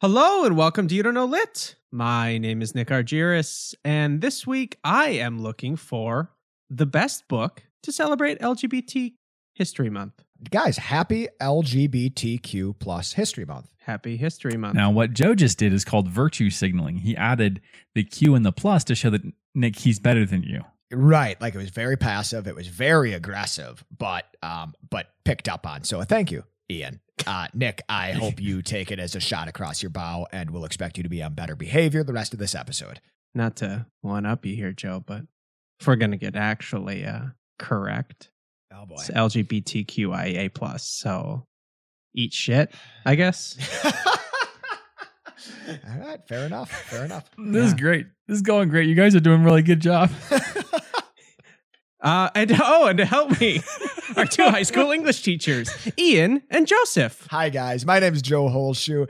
Hello and welcome to You Don't Know Lit. My name is Nick Argyris, and this week I am looking for the best book to celebrate LGBT History Month. Guys, happy LGBTQ plus History Month. Happy History Month. Now, what Joe just did is called virtue signaling. He added the Q and the plus to show that Nick, he's better than you. Right, like it was very passive, it was very aggressive, but um, but picked up on. So thank you, Ian. Uh, Nick, I hope you take it as a shot across your bow, and we'll expect you to be on better behavior the rest of this episode. Not to one up you here, Joe, but if we're gonna get actually uh, correct, Oh boy. it's LGBTQIA plus. So eat shit, I guess. All right, fair enough. Fair enough. This is great. This is going great. You guys are doing a really good job. Uh, and oh, and to help me, our two high school English teachers, Ian and Joseph. Hi guys, my name is Joe Holshoe.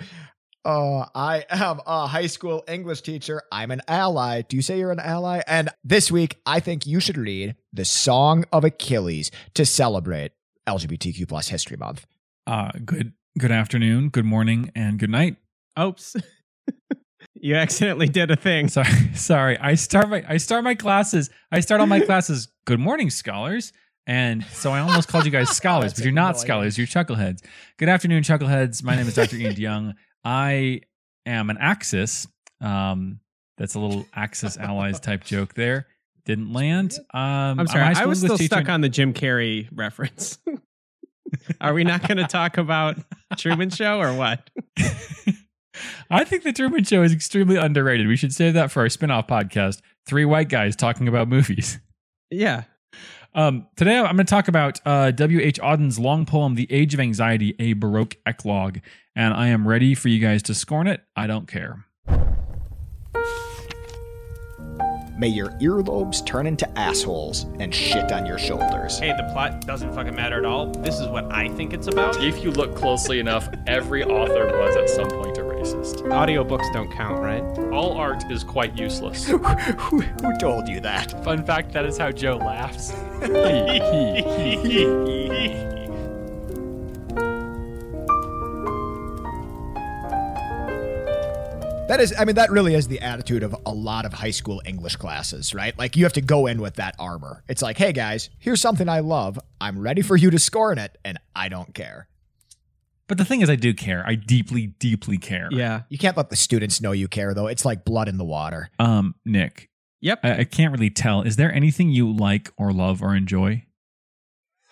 Uh, I am a high school English teacher. I'm an ally. Do you say you're an ally? And this week, I think you should read the Song of Achilles to celebrate LGBTQ plus History Month. Uh, good good afternoon, good morning, and good night. Oops. you accidentally did a thing. Sorry, sorry. I start my I start my classes. I start all my classes. Good morning, scholars. And so I almost called you guys scholars, but you're not annoying. scholars. You're chuckleheads. Good afternoon, chuckleheads. My name is Dr. Ian DeYoung. I am an Axis. Um, that's a little Axis allies type joke there. Didn't land. Um, I'm sorry. I was still stuck on the Jim Carrey reference. Are we not going to talk about Truman Show or what? I think the Truman Show is extremely underrated. We should save that for our spin-off podcast, Three White Guys Talking About Movies. Yeah. Um, today I'm going to talk about uh, W.H. Auden's long poem, The Age of Anxiety, a Baroque eclogue. And I am ready for you guys to scorn it. I don't care. May your earlobes turn into assholes and shit on your shoulders. Hey, the plot doesn't fucking matter at all. This is what I think it's about. If you look closely enough, every author was at some point a racist. Audiobooks don't count, right? All art is quite useless. who, who told you that? Fun fact that is how Joe laughs. That is, I mean, that really is the attitude of a lot of high school English classes, right? Like you have to go in with that armor. It's like, hey guys, here's something I love. I'm ready for you to scorn it, and I don't care. But the thing is, I do care. I deeply, deeply care. Yeah. You can't let the students know you care, though. It's like blood in the water. Um, Nick, Yep. I, I can't really tell. Is there anything you like or love or enjoy?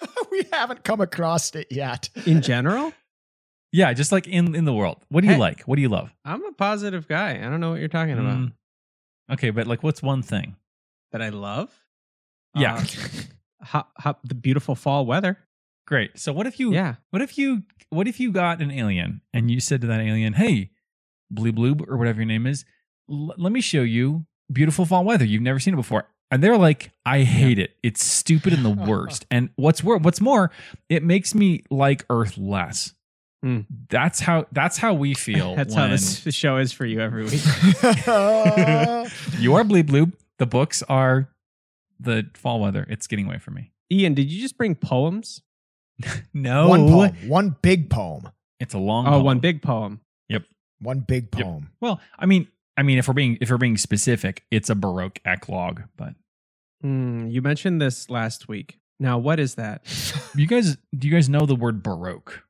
we haven't come across it yet. In general, Yeah, just like in in the world. What do you Hey. like? What do you love? I'm a positive guy. I don't know what you're talking about. Mm, okay, but like, what's one thing? That I love? Yeah. Uh, hop, hop, the beautiful fall weather. Great. So what if you? Yeah. What if you? What if you got an alien and you said to that alien, "Hey, Blue Bloob or whatever your name is, l- let me show you beautiful fall weather. You've never seen it before." And they're like, "I hate it. It's stupid and the worst." and what's wor- What's more, it makes me like Earth less. Hmm. That's how. That's how we feel. That's when how this the show is for you every week. you are Blue Bloob. The books are the fall weather. It's getting away from me. Ian, did you just bring poems? No, one poem, one big poem, It's a long. Oh, poem. one big poem. Yep. One big Yep. poem. Well, I mean, I mean, if we're being if we're being specific, it's a Baroque eclogue. But Hmm, you mentioned this last week. Now, what is that? you guys, do you guys know the word Baroque?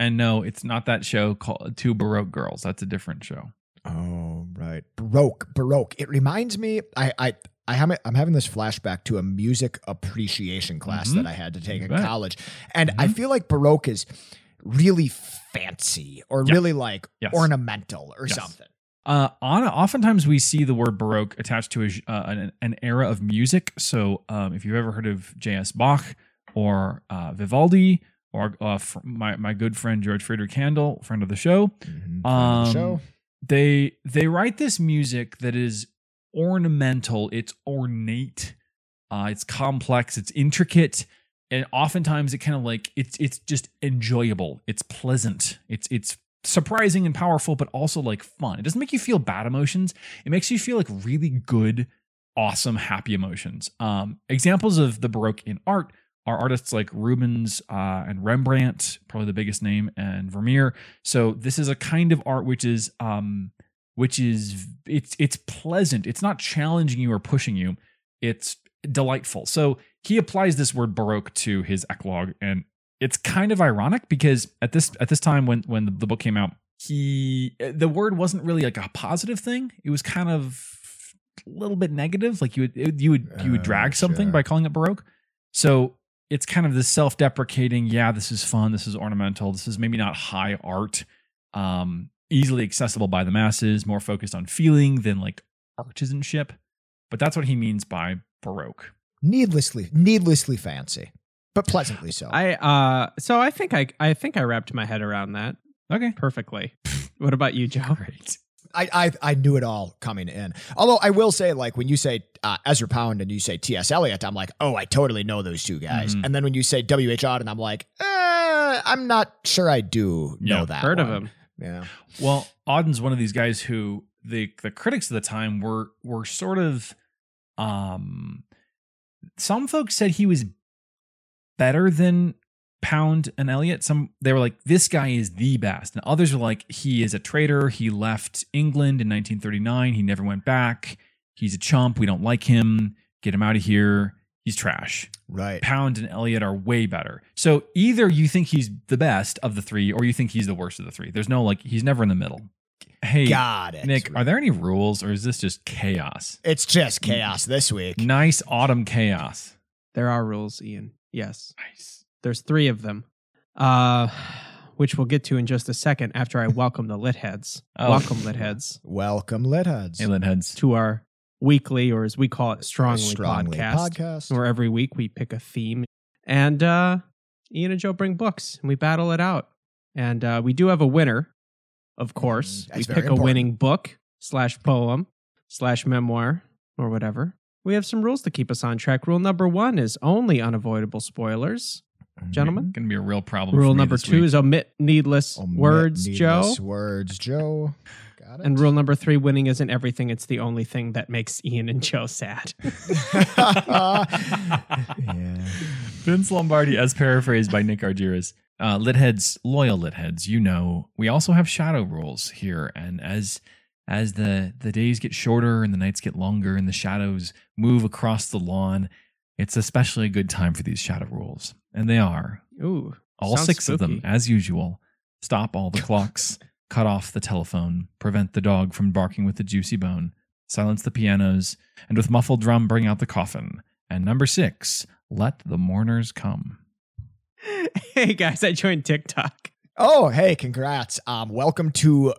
And no, it's not that show called Two Baroque Girls. That's a different show. Oh, right. Baroque, Baroque. It reminds me. I, I, I. I'm having this flashback to a music appreciation class Mhm. that I had to take in college, and I Mhm. feel like Baroque is really fancy or Yeah. really like Yes. ornamental or Yes. something. Uh, on oftentimes we see the word Baroque attached to a, uh, an, an era of music. So, um, if you've ever heard of J.S. Bach or uh, Vivaldi or uh, fr- my my good friend George Friedrich Handel, friend of the show, Mhm. Friend of the Um, show. they they write this music that is ornamental it's ornate uh it's complex it's intricate and oftentimes it kind of like it's it's just enjoyable it's pleasant it's it's surprising and powerful but also like fun it doesn't make you feel bad emotions it makes you feel like really good awesome happy emotions um examples of the baroque in art are artists like Rubens uh, and Rembrandt, probably the biggest name, and Vermeer. So this is a kind of art which is um, which is it's it's pleasant. It's not challenging you or pushing you. It's delightful. So he applies this word baroque to his eclogue, and it's kind of ironic because at this at this time when when the, book came out, he the word wasn't really like a positive thing. It was kind of a little bit negative. Like you would you would you would drag something by calling it baroque. So it's kind of this self-deprecating. Yeah, this is fun. This is ornamental. This is maybe not high art. Um, easily accessible by the masses. More focused on feeling than like artisanship. But that's what he means by baroque. Needlessly, needlessly fancy, but pleasantly so. I uh so I think I I think I wrapped my head around that Okay. perfectly. what about you, Joe? Great. I, I I knew it all coming in. Although I will say, like when you say uh, Ezra Pound and you say T.S. Eliot, I'm like, oh, I totally know those two guys. Mhm. And then when you say W.H. Auden, and I'm like, eh, I'm not sure I do know Yeah, that. Heard of him. Yeah. Well, Auden's one of these guys who the the critics of the time were were sort of um some folks said he was better than Pound and Eliot. Some they were like this guy is the best. And others were like he is a traitor. He left England in 1939. He never went back. He's a chump. We don't like him. Get him out of here. He's trash. Right. Pound and Eliot are way better. So either you think he's the best of the three, or you think he's the worst of the three. There's no like he's never in the middle. Hey, Got it. Nick, are there any rules, or is this just chaos? It's just chaos this week. Nice autumn chaos. There are rules, Ian. Yes. Nice. There's three of them. Uh which we'll get to in just a second after I welcome the lit heads. Oh. Welcome lit heads Welcome, Litheads. Hey, Litheads. to our weekly or as we call it strongly, Strongly podcast, podcast. where every week we pick a theme and uh Ian and Joe bring books and we battle it out. And uh we do have a winner, of course. Mm, we pick very a winning book slash poem slash memoir or whatever. We have some rules to keep us on track. Rule number one is only unavoidable spoilers. Gentlemen? Going to be a real problem. Rule for me number this two week. is omit needless Omit words, Joe. Words, Joe. Got it. And rule number three winning isn't everything, it's the only thing that makes Ian and Joe sad. yeah. Vince Lombardi, as paraphrased by Nick Argyris. Uh, Litheads, loyal Litheads, you know, we also have shadow rules here. And as as the, the days get shorter and the nights get longer and the shadows move across the lawn, it's especially a good time for these shadow rules. And they are Ooh. all sounds six of them, as usual. Stop all the clocks, cut off the telephone, prevent the dog from barking with the juicy bone, silence the pianos, and with muffled drum bring out the coffin. And number six, let the mourners come. Hey guys, I joined TikTok. Oh, hey, congrats. Um, welcome to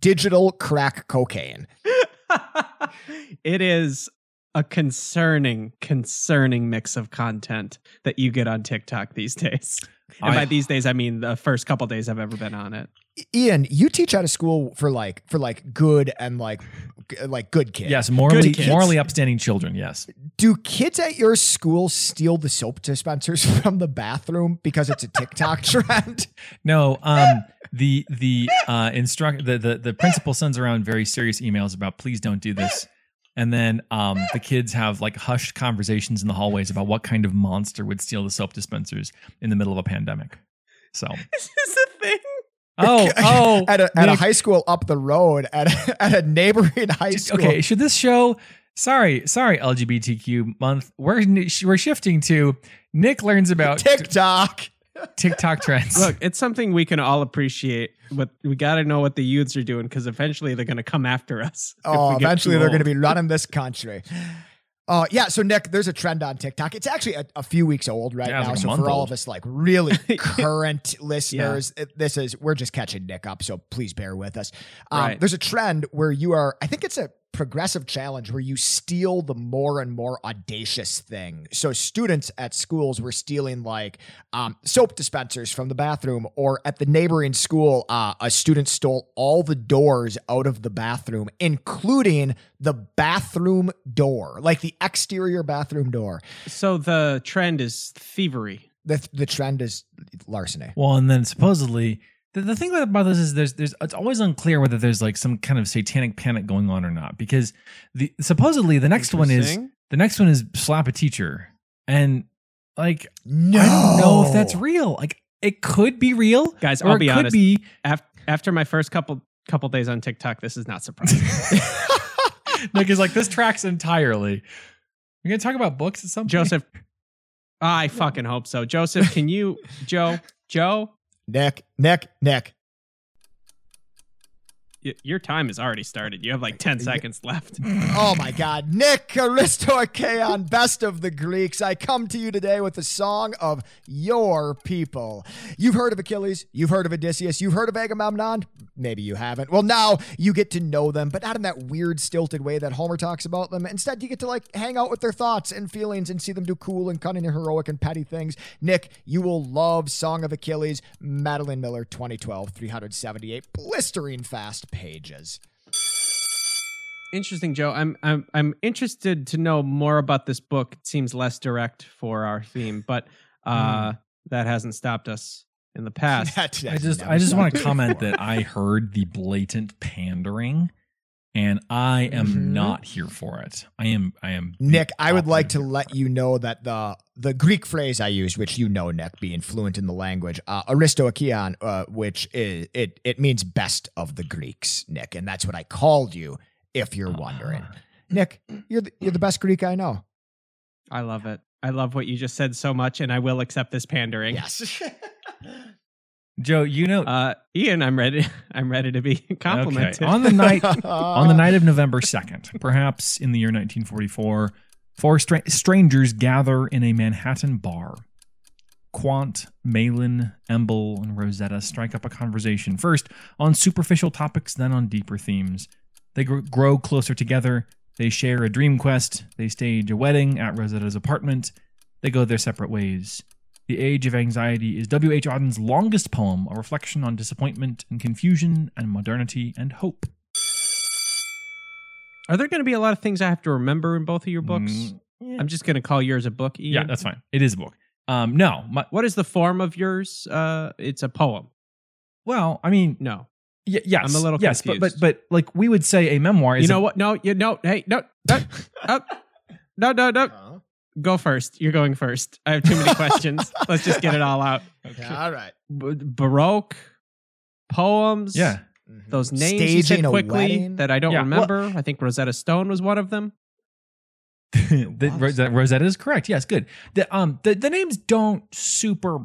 digital crack cocaine. it is a concerning, concerning mix of content that you get on TikTok these days. And I- by these days, I mean the first couple days I've ever been on it. Ian, you teach out of school for like for like good and like like good kids. Yes, morally, kids. morally upstanding children. Yes. Do kids at your school steal the soap dispensers from the bathroom because it's a TikTok trend? No. Um. The the uh instruct the, the the principal sends around very serious emails about please don't do this, and then um the kids have like hushed conversations in the hallways about what kind of monster would steal the soap dispensers in the middle of a pandemic. So. Is this a thing? Oh. Oh. at a at a high school up the road at a, at a neighboring high school. Okay, should this show? Sorry, sorry, LGBTQ month. We're we're shifting to Nick learns about TikTok. TikTok trends. Look, it's something we can all appreciate, but we got to know what the youths are doing because eventually they're going to come after us. Oh, eventually they're going to be running this country. Uh, yeah, so Nick, there's a trend on TikTok. It's actually a, a few weeks old right Yeah, now. like so month for all of us, like really current listeners, it- this is we're just catching Nick up. So please bear with us. Um, Right. There's a trend where you are. I think it's a progressive challenge where you steal the more and more audacious thing. So students at schools were stealing like um, soap dispensers from the bathroom, or at the neighboring school, uh, a student stole all the doors out of the bathroom, including the bathroom door, like the exterior bathroom door. So the trend is thievery. The the trend is larceny. Well, and then supposedly the, the thing about this is there's there's it's always unclear whether there's like some kind of satanic panic going on or not because the supposedly the next one is the next one is slap a teacher and Like No. I don't know if that's real. Like it could be real, Guys, or I'll it be could honest. be. Af- after my first couple couple days on TikTok, this is not surprising. Nick is like this tracks entirely. We're gonna talk about books at some point. Joseph, I fucking hope so. Joseph, can you, Joe, Joe, Nick, neck, Nick. Your time has already started. You have like 10 seconds left. Oh my God. Nick Aristoikeon, best of the Greeks. I come to you today with the song of your people. You've heard of Achilles. You've heard of Odysseus. You've heard of Agamemnon. Maybe you haven't. Well, now you get to know them, but not in that weird, stilted way that Homer talks about them. Instead, you get to like hang out with their thoughts and feelings and see them do cool and cunning and heroic and petty things. Nick, you will love Song of Achilles, Madeline Miller, 2012, 378 blistering fast pages. Interesting, Joe. I'm I'm I'm interested to know more about this book. It seems less direct for our theme, but uh that hasn't stopped us in the past. That- I just I just want to comment before. that I heard the blatant pandering and I am Mhm. not here for it. I am I am Nick, I would like to opposite. let you know that the the Greek phrase I use, which you know, Nick, being fluent in the language, uh, Aristoikeon, uh, which is it it means best of the Greeks, Nick, and that's what I called you. If you're wondering, Ah. Nick, you're the, you're the best Greek I know. I love it. I love what you just said so much, and I will accept this pandering. Yes. Joe, you know Uh, Ian, I'm ready. I'm ready to be complimented. Okay. On the night on the night of November 2nd, perhaps in the year 1944, four stra- strangers gather in a Manhattan bar. Quant, Malin, Emble, and Rosetta strike up a conversation, first on superficial topics, then on deeper themes. They gr- grow closer together. They share a dream quest. They stage a wedding at Rosetta's apartment. They go their separate ways. The Age of Anxiety is W.H. Auden's longest poem, a reflection on disappointment and confusion and modernity and hope. Are there going to be a lot of things I have to remember in both of your books? Mm, yeah. I'm just going to call yours a book. Ian. yeah, that's fine. It is a book. Um, no, my, What is the form of yours? Uh, it's a poem. well, I mean, No, y- yes, I'm a little yes, but but but like we would say, a memoir is you know a- what? No, you no. Hey, no, no, no, no, no. Huh? Go first. You're going first. I have too many questions. Let's just get it all out. Yeah, all right. B- Baroque poems. Yeah, Mhm. Those names you said quickly that I don't Yeah, well- remember. I think Rosetta Stone was one of them. the, What? Rosetta, Rosetta is correct. Yes, good. The um the, the names don't super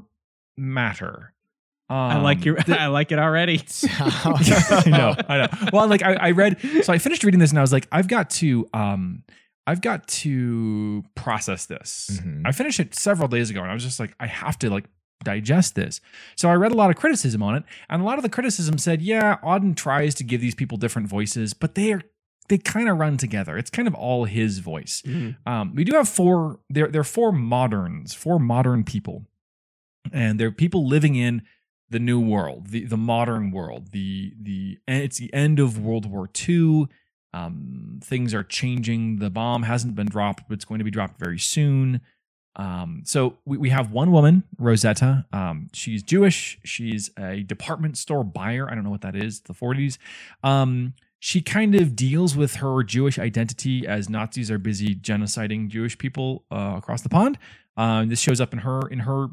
matter. Um, I like your. the- I like it already. I know, I know. Well, like I, I read, so I finished reading this, and I was like, I've got to, um, I've got to process this. Mhm. I finished it several days ago, and I was just like, I have to like digest this. So I read a lot of criticism on it, and a lot of the criticism said, yeah, Auden tries to give these people different voices, but they are they kind of run together. It's kind of all his voice. Um, we do have four. There, there are four moderns, four modern people, and they're people living in the new world, the the modern world. The the and it's the end of World War II. Um, things are changing. The bomb hasn't been dropped, but it's going to be dropped very soon. Um, so we, we have one woman, Rosetta. Um, she's Jewish. She's a department store buyer. I don't know what that is. The 40s. Um, she kind of deals with her Jewish identity as Nazis are busy genociding Jewish people uh, across the pond. Um, this shows up in her in her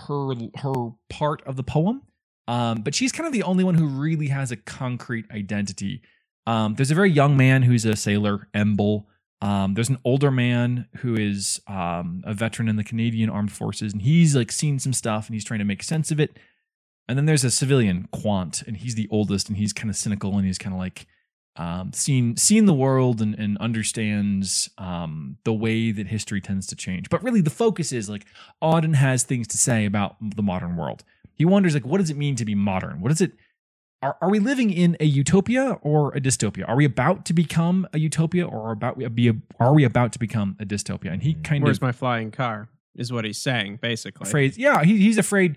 her her part of the poem. Um, but she's kind of the only one who really has a concrete identity. Um, there's a very young man who's a sailor, Emble. Um, there's an older man who is um, a veteran in the Canadian Armed Forces, and he's like seen some stuff and he's trying to make sense of it. And then there's a civilian, Quant, and he's the oldest, and he's kind of cynical, and he's kind of like um, seen seen the world and, and understands um, the way that history tends to change. But really, the focus is like Auden has things to say about the modern world. He wonders like, what does it mean to be modern? What is it? Are, are we living in a utopia or a dystopia? Are we about to become a utopia or about be a, are we about to become a dystopia? And he kind Where's of Where's my flying car? Is what he's saying basically. afraid. Yeah, he, he's afraid.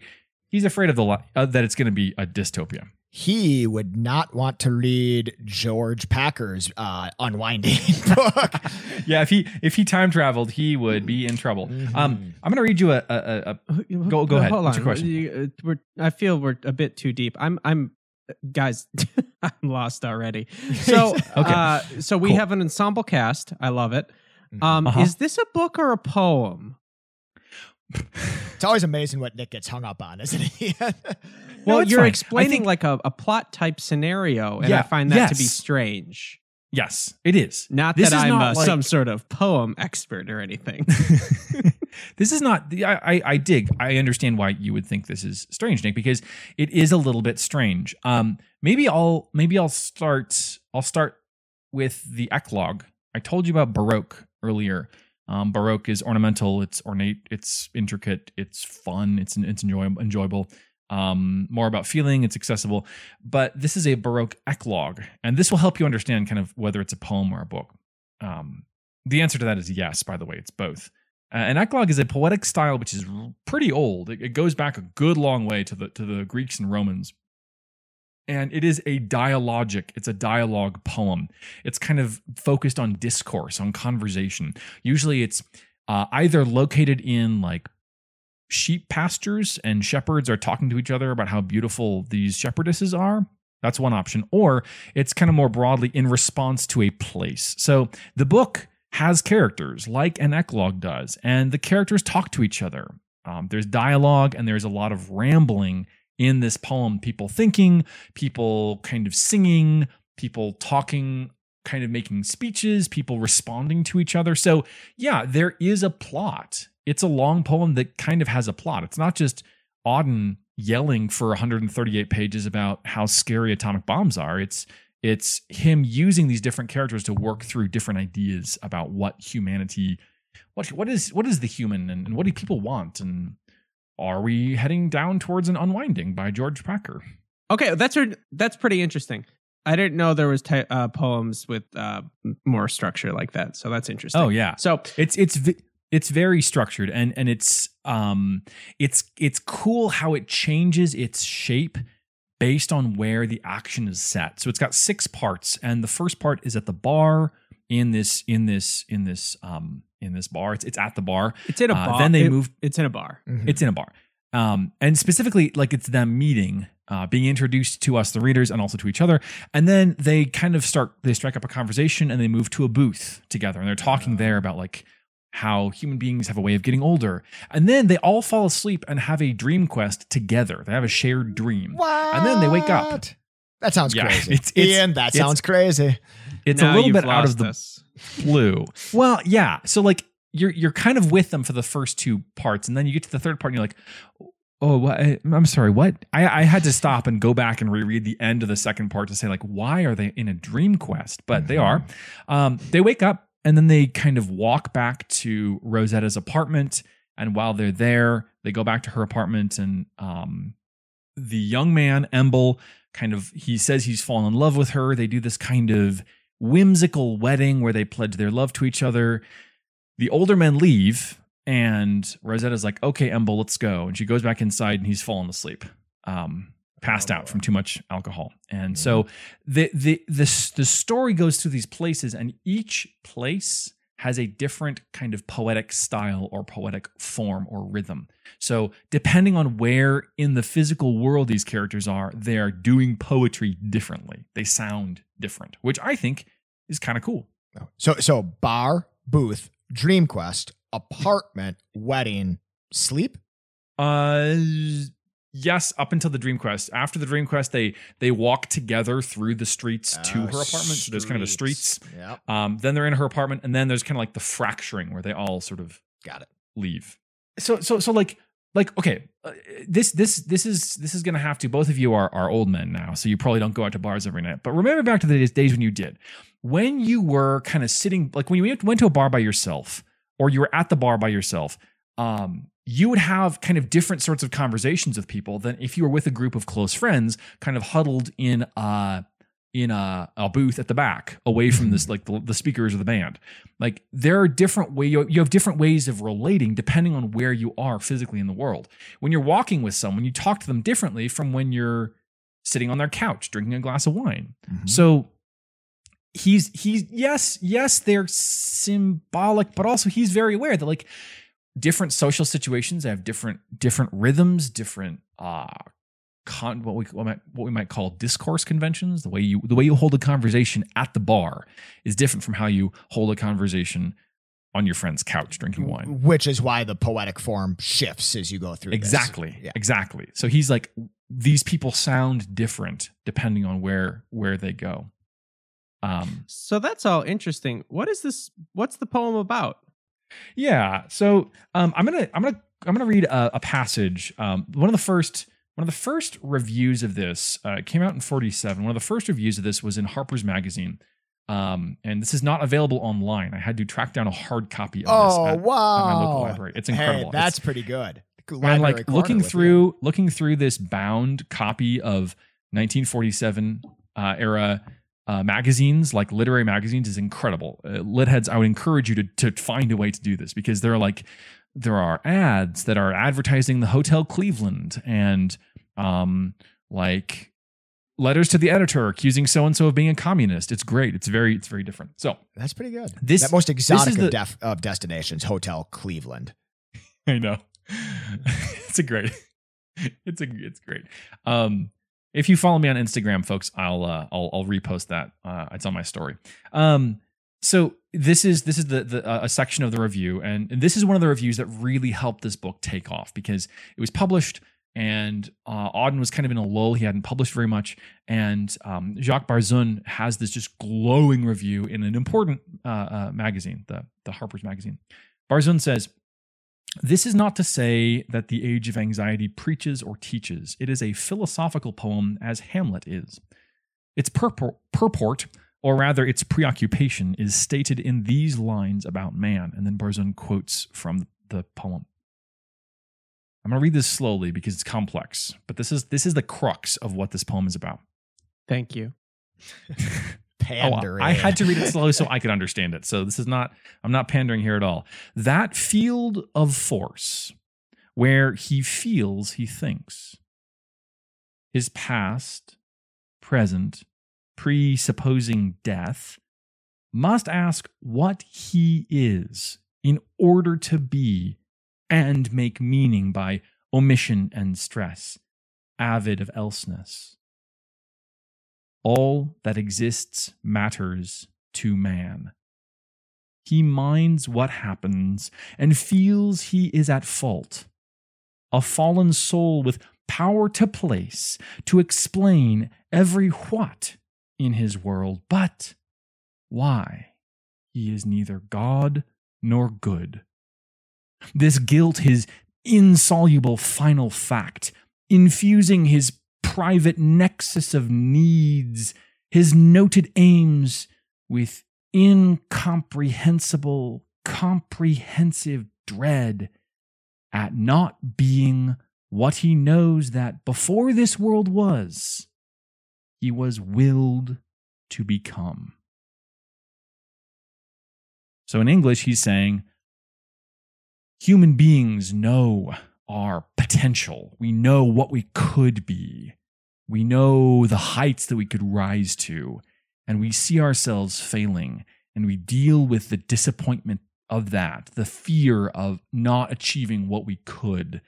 He's afraid of the li- uh, that it's going to be a dystopia. he would not want to read George Packer's uh, unwinding book. Yeah, if he if he time traveled, he would be in trouble. Mhm. Um, I'm going to read you a, a, a, a Go- go ahead. Hold What's on. your question? You- uh, We're, I feel we're a bit too deep. I'm. I'm. Guys, I'm lost already. So, Okay. uh, so we Cool. have an ensemble cast. I love it. Um, Uh-huh. Is this a book or a poem? It's always amazing what Nick gets hung up on, isn't he? Well, it's you're fine. Explaining think- like a, a plot type scenario, and I find that to be strange. yes, it is. Not This that is I'm not uh, like- some sort of poem expert or anything. This is not the I, I I dig. I understand why you would think this is strange, Nick, because it is a little bit strange. Um maybe I'll maybe I'll start I'll start with the eclogue. I told you about Baroque earlier. Um, Baroque is ornamental, it's ornate, it's intricate, it's fun, it's it's enjoyable enjoyable. Um, more about feeling, it's accessible. But this is a Baroque eclogue, and this will help you understand kind of whether it's a poem or a book. Um, the answer to that is yes, by the way, it's both. Uh, an eclogue is a poetic style which is pretty old. It, it goes back a good long way to the to the Greeks and Romans. And it is a dialogic, it's a dialogue poem. It's kind of focused on discourse, on conversation. Usually it's uh, either located in like sheep pastures and shepherds are talking to each other about how beautiful these shepherdesses are. That's one option. Or it's kind of more broadly in response to a place. So the book has characters like an eclogue does, and the characters talk to each other. Um, there's dialogue and there's a lot of rambling in this poem. People thinking, people kind of singing, people talking, kind of making speeches, people responding to each other. So, yeah, there is a plot. It's a long poem that kind of has a plot. It's not just Auden yelling for 138 pages about how scary atomic bombs are. It's it's him using these different characters to work through different ideas about what humanity what what is what is the human and, and what do people want and are we heading down towards an unwinding by George Packer? okay, that's a- that's pretty interesting. I didn't know there was ty- uh, poems with uh, more structure like that, so that's interesting. Oh yeah. So It's it's it's very structured and and it's um it's it's cool how it changes its shape based on where the action is set. So it's got six parts and the first part is at the bar in this in this in this um in this bar. It's it's at the bar. it's in a Uh, bar. then they It- move It's in a bar. Mhm. it's in a bar. Um, and specifically, like it's them meeting, uh, being introduced to us, the readers, and also to each other. And then they kind of start, they strike up a conversation and they move to a booth together. And they're talking there about like how human beings have a way of getting older. And then they all fall asleep and have a dream quest together. They have a shared dream. what? And then they wake up. That sounds Yeah, crazy. it's- it's- Ian, that it's- sounds crazy. It's Now a little bit out of lost the us. blue. Well, yeah. So like you're you're kind of with them for the first two parts, and then you get to the third part, and you're like, oh. I- I'm sorry, what? I, I had to stop and go back and reread the end of the second part to say like, why are they in a dream quest? But they are. Um, they wake up and then they kind of walk back to Rosetta's apartment, and while they're there, they go back to her apartment, and um, the young man Emble kind of he says he's fallen in love with her. They do this kind of whimsical wedding where they pledge their love to each other. The older men leave, and Rosetta's like, "Okay, Emble, let's go." And she goes back inside, and he's fallen asleep, um, passed Oh, out from too much alcohol. And so the the the the story goes through these places, and each place has a different kind of poetic style or poetic form or rhythm. So depending on where in the physical world these characters are, they are doing poetry differently. They sound different, which I think is kind of cool. So so bar, booth, dream quest, apartment, wedding, sleep. Uh yes, up until the Dream Quest. After the Dream Quest, they they walk together through the streets to Uh, her apartment. So there's kind of a streets. Yep. Um, then they're in her apartment, and then there's kind of like the fracturing where they all sort of Got it. leave. So so so like like okay, uh, this this this is this is gonna have to. Both of you are are old men now, so you probably don't go out to bars every night. But remember back to the days, days when you did, when you were kind of sitting, like when you went- went to a bar by yourself, or you were at the bar by yourself. Um, you would have kind of different sorts of conversations with people than if you were with a group of close friends, kind of huddled in a in a, a booth at the back, away from this like the, the speakers of the band. Like there are different way you, you have different ways of relating depending on where you are physically in the world. When you're walking with someone, you talk to them differently from when you're sitting on their couch drinking a glass of wine. Mhm. So he's he's yes, yes, they're symbolic, but also he's very aware that like different social situations have different different rhythms, different uh con what we what, might, what we might call discourse conventions. The way you the way you hold a conversation at the bar is different from how you hold a conversation on your friend's couch drinking wine. Which is why the poetic form shifts as you go through. this. Exactly. Yeah. Exactly. So he's like these people sound different depending on where where they go. Um So that's all interesting. What is this? What's the poem about? Yeah. So um, I'm gonna I'm gonna I'm gonna read a, a passage. Um, one of the first one of the first reviews of this uh, came out in 47. One of the first reviews of this was in Harper's Magazine. Um, and this is not available online. I had to track down a hard copy of Oh this at, wow! at my local library. It's incredible. Hey, that's It's- pretty good. and like looking with you. through looking through this bound copy of 1947 uh, era uh, magazines like literary magazines is incredible uh, lit heads i would encourage you to, to find a way to do this because there are like there are ads that are advertising the hotel cleveland and um like letters to the editor accusing so and so of being a communist it's great it's very it's very different so That's pretty good. This- that most exotic of, the- def- of destinations, Hotel Cleveland. I know. it's a great. It's a it's great. Um if you follow me on Instagram, folks, I'll uh I'll I'll repost that. Uh it's on my story. Um so this is this is the, the uh, a section of the review and, and this is one of the reviews that really helped this book take off because it was published and uh, Auden was kind of in a lull. He hadn't published very much, and um, Jacques Barzun has this just glowing review in an important uh, uh, magazine, the the Harper's Magazine. Barzun says, this is not to say that the age of anxiety preaches or teaches. It is a philosophical poem, as Hamlet is. Its purport, purport, or rather its preoccupation, is stated in these lines about man. And then Barzun quotes from the poem. I'm going to read this slowly because it's complex, but this is this is the crux of what this poem is about. Thank you. Pandering. Oh, I had to read it slowly so I could understand it. So this is not, I'm not pandering here at all. That field of force where he feels he thinks, his past, present, presupposing death, must ask what he is in order to be and make meaning by omission and stress, avid of elseness all that exists matters to man. He minds what happens and feels he is at fault. A fallen soul with power to place, to explain every what in his world, but why he is neither God nor good. This guilt, his insoluble final fact, infusing his private nexus of needs, his noted aims with incomprehensible, comprehensive dread at not being what he knows that before this world was, he was willed to become. So in English, he's saying, human beings know our potential. We know what we could be. We know the heights that we could rise to. And we see ourselves failing. And we deal with the disappointment of that, the fear of not achieving what we could,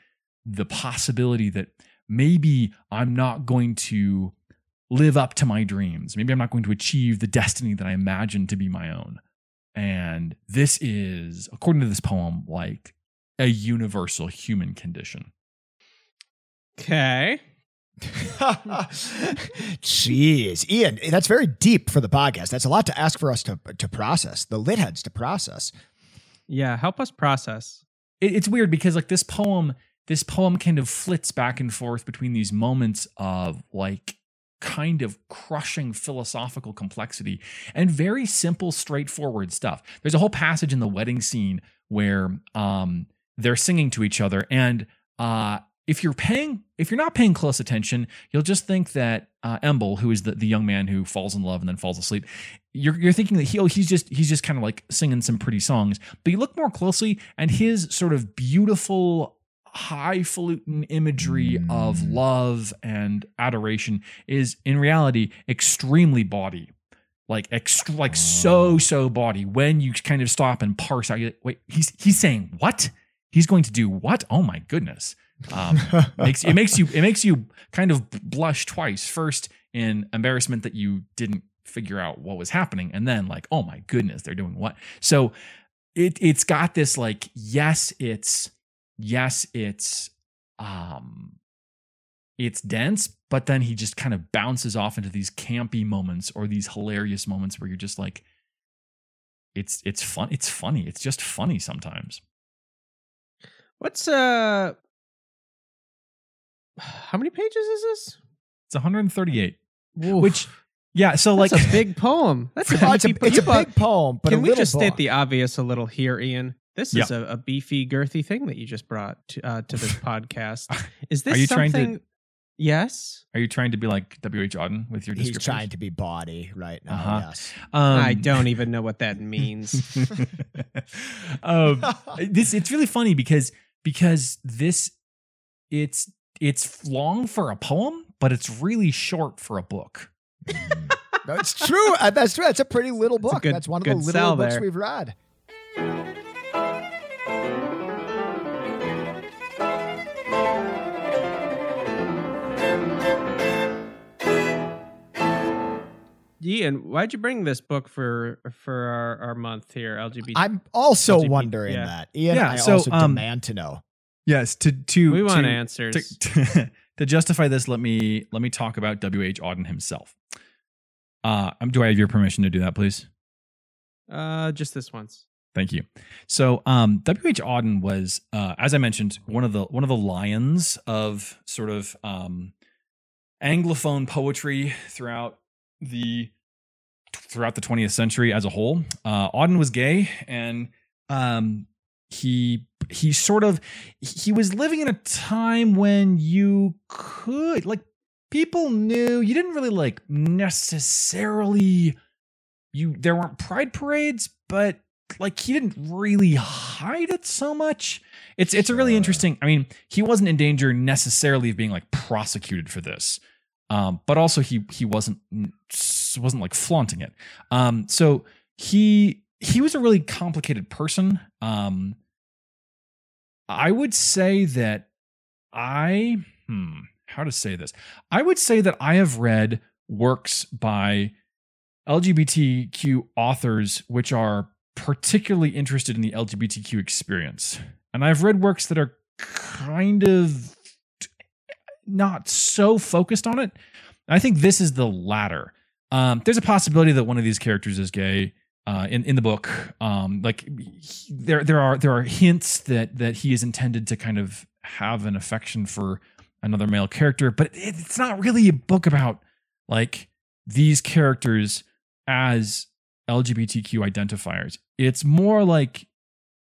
the possibility that maybe I'm not going to live up to my dreams. Maybe I'm not going to achieve the destiny that I imagine to be my own. And this is, according to this poem, like a universal human condition. Okay. Jeez, Ian, that's very deep for the podcast. That's a lot to ask for us to to process. The lit heads to process. Yeah, help us process. It, it's weird because like this poem, this poem kind of flits back and forth between these moments of like kind of crushing philosophical complexity and very simple, straightforward stuff. There's a whole passage in the wedding scene where um they're singing to each other and uh if you're paying if you're not paying close attention you'll just think that uh Emble who is the, the young man who falls in love and then falls asleep you're, you're thinking that he, oh, he's just he's just kind of like singing some pretty songs. But you look more closely and his sort of beautiful highfalutin imagery of Mm. love and adoration is in reality extremely bawdy. Like extra like so so bawdy. When you kind of stop and parse out you wait he's he's saying what? He's going to do what? Oh my goodness um, makes it makes you it makes you kind of blush twice. First in embarrassment that you didn't figure out what was happening and then like oh my goodness they're doing what? So it it's got this like yes it's yes it's um it's dense but then he just kind of bounces off into these campy moments or these hilarious moments where you're just like it's it's fun it's funny. It's just funny sometimes. What's uh how many pages is this? it's 138 Oof. which yeah so like That's a big poem. That's a, it's a, it's a bought- big poem, but Can a we little just state the obvious a little here, Ian? This Yeah. is a, a beefy, girthy thing that you just brought to, uh, to this podcast. Is this Are you trying to- something? Yes. are you trying to be like wh auden with your description? He's descriptors? trying to be body right now. Uh-huh. Yes. um, I don't even know what that means. um, this it's really funny because because this it's it's long for a poem but it's really short for a book. That's true. Uh, That's true. That's a pretty little That's book. good- That's one of the little books there. we've read. Ian, why'd you bring this book for for our, our month here, LGBT? I'm also LGBT, wondering yeah. that. Ian, Yeah, I so, also um, demand to know. Yes to to we want to, answers. to, to justify this let me let me talk about wh auden himself uh um, do i have your permission to do that please uh, just this once. Thank you. So, um, W.H. Auden was, uh, as I mentioned, one of the one of the lions of sort of um, Anglophone poetry throughout the throughout the 20th century as a whole. Uh, Auden was gay, and um, he he sort of he was living in a time when you could like people knew you didn't really like necessarily you there weren't pride parades but like he didn't really hide it so much. It's it's a really interesting i mean he wasn't in danger necessarily of being like prosecuted for this um but also he he wasn't wasn't like flaunting it. Um so he he was a really complicated person um i would say that i hmm how to say this i would say that i have read works by LGBTQ authors which are particularly interested in the LGBTQ experience. And I've read works that are kind of not so focused on it. I think this is the latter. Um, there's a possibility that one of these characters is gay uh, in in the book. Um, like he- there there are there are hints that that he is intended to kind of have an affection for another male character, but it, it's not really a book about like these characters as LGBTQ identifiers. It's more like